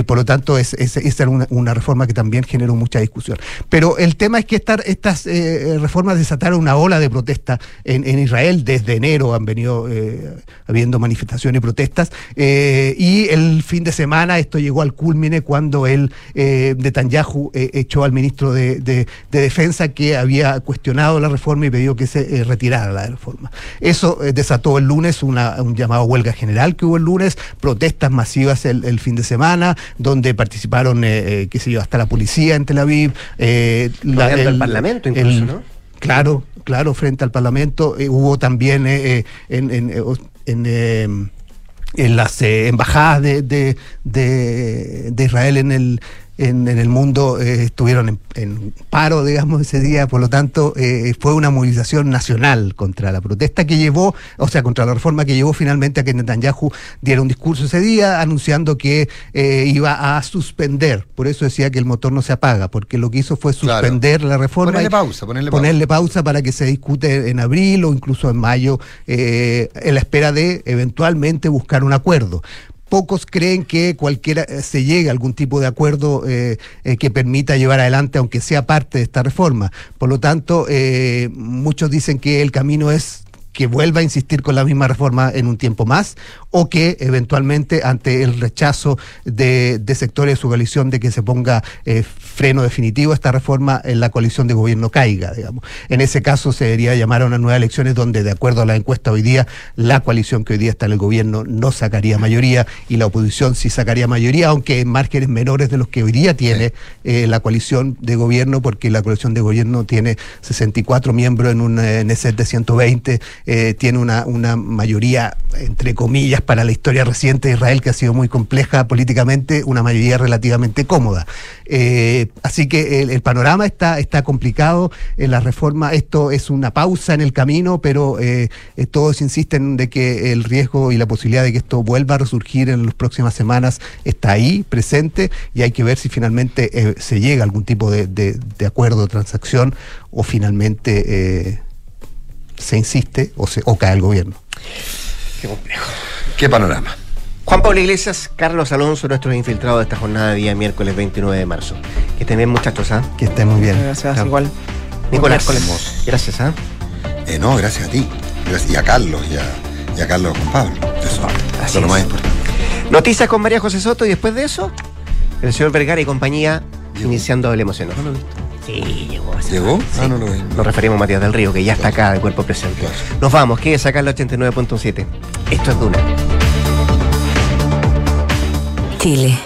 [SPEAKER 18] por lo tanto, es, esa era una, reforma que también generó mucha discusión. Pero el tema es que estas reformas desataron una ola de protesta en, Israel desde enero. Han venido, habiendo manifestaciones y protestas. Y el fin de semana esto llegó al culmine cuando el eh, Netanyahu eh, echó al ministro de, de- de Defensa que había cuestionado la reforma y pidió que se eh, retirara la reforma. Eso eh, desató el lunes una- un llamado a huelga general que hubo el lunes, protestas masivas el, el fin de semana, donde participaron, eh, eh, qué sé yo, hasta la policía en Tel Aviv. eh, la-
[SPEAKER 2] el Parlamento incluso, ¿no?
[SPEAKER 18] Claro, claro, frente al Parlamento. Eh, hubo también eh, eh, en, en, eh, en, eh, en las eh, embajadas de, de- de- de Israel en el, en, en el mundo eh, estuvieron en, en paro, digamos, ese día. Por lo tanto, eh, fue una movilización nacional contra la protesta que llevó, o sea, contra la reforma que llevó finalmente a que Netanyahu diera un discurso ese día anunciando que eh, iba a suspender. Por eso decía que el motor no se apaga, porque lo que hizo fue
[SPEAKER 16] Claro.
[SPEAKER 18] suspender la reforma.
[SPEAKER 16] Ponerle pausa, ponerle pausa.
[SPEAKER 18] ponerle pausa para que se discute en abril o incluso en mayo, eh, en la espera de eventualmente buscar un acuerdo. Pocos creen que cualquiera eh, se llegue a algún tipo de acuerdo eh, eh, que permita llevar adelante, aunque sea parte de esta reforma. Por lo tanto, muchos dicen que el camino es que vuelva a insistir con la misma reforma en un tiempo más o que eventualmente ante el rechazo de, de sectores de su coalición de que se ponga eh, freno definitivo a esta reforma en la coalición de gobierno caiga, digamos. En ese caso se debería llamar a unas nuevas elecciones donde de acuerdo a la encuesta hoy día la coalición que hoy día está en el gobierno no sacaría mayoría y la oposición sí sacaría mayoría, aunque en márgenes menores de los que hoy día tiene eh, la coalición de gobierno, porque la coalición de gobierno tiene 64 miembros en un eh, Neset de 120, eh, tiene una, una mayoría, entre comillas, para la historia reciente de Israel que ha sido muy compleja políticamente, una mayoría relativamente cómoda. Eh, así que el, panorama está, está complicado, en la reforma esto es una pausa en el camino, pero eh, todos insisten de que el riesgo y la posibilidad de que esto vuelva a resurgir en las próximas semanas está ahí, presente, y hay que ver si finalmente se llega a algún tipo de, de- acuerdo, transacción, o finalmente se insiste o, se, o cae el gobierno.
[SPEAKER 2] Qué complejo.
[SPEAKER 16] Qué panorama.
[SPEAKER 2] Juan Pablo Iglesias, Carlos Alonso, nuestros infiltrados de esta jornada de día miércoles 29 de marzo. Que estén bien, muchachos, ¿ah?
[SPEAKER 18] Que estén muy bien.
[SPEAKER 17] Gracias,
[SPEAKER 2] Chao.
[SPEAKER 17] igual.
[SPEAKER 2] Nicolás,
[SPEAKER 16] Miércoles.
[SPEAKER 2] gracias, ¿ah?
[SPEAKER 16] Eh, no, gracias a ti. Gracias, y a Carlos, y a, y a Carlos Juan Pablo. Eso, eso es lo más importante.
[SPEAKER 2] Noticias con María José Soto y después de eso, el señor Vergara y compañía iniciando.
[SPEAKER 16] No lo he visto.
[SPEAKER 2] Sí, llegó. hace
[SPEAKER 16] ¿Llegó? Ah, no lo vi.
[SPEAKER 2] Nos referimos a Matías del Río, que ya está acá de cuerpo presente. Nos vamos, que sacar el 89.7. Esto es Duna.
[SPEAKER 9] Chile,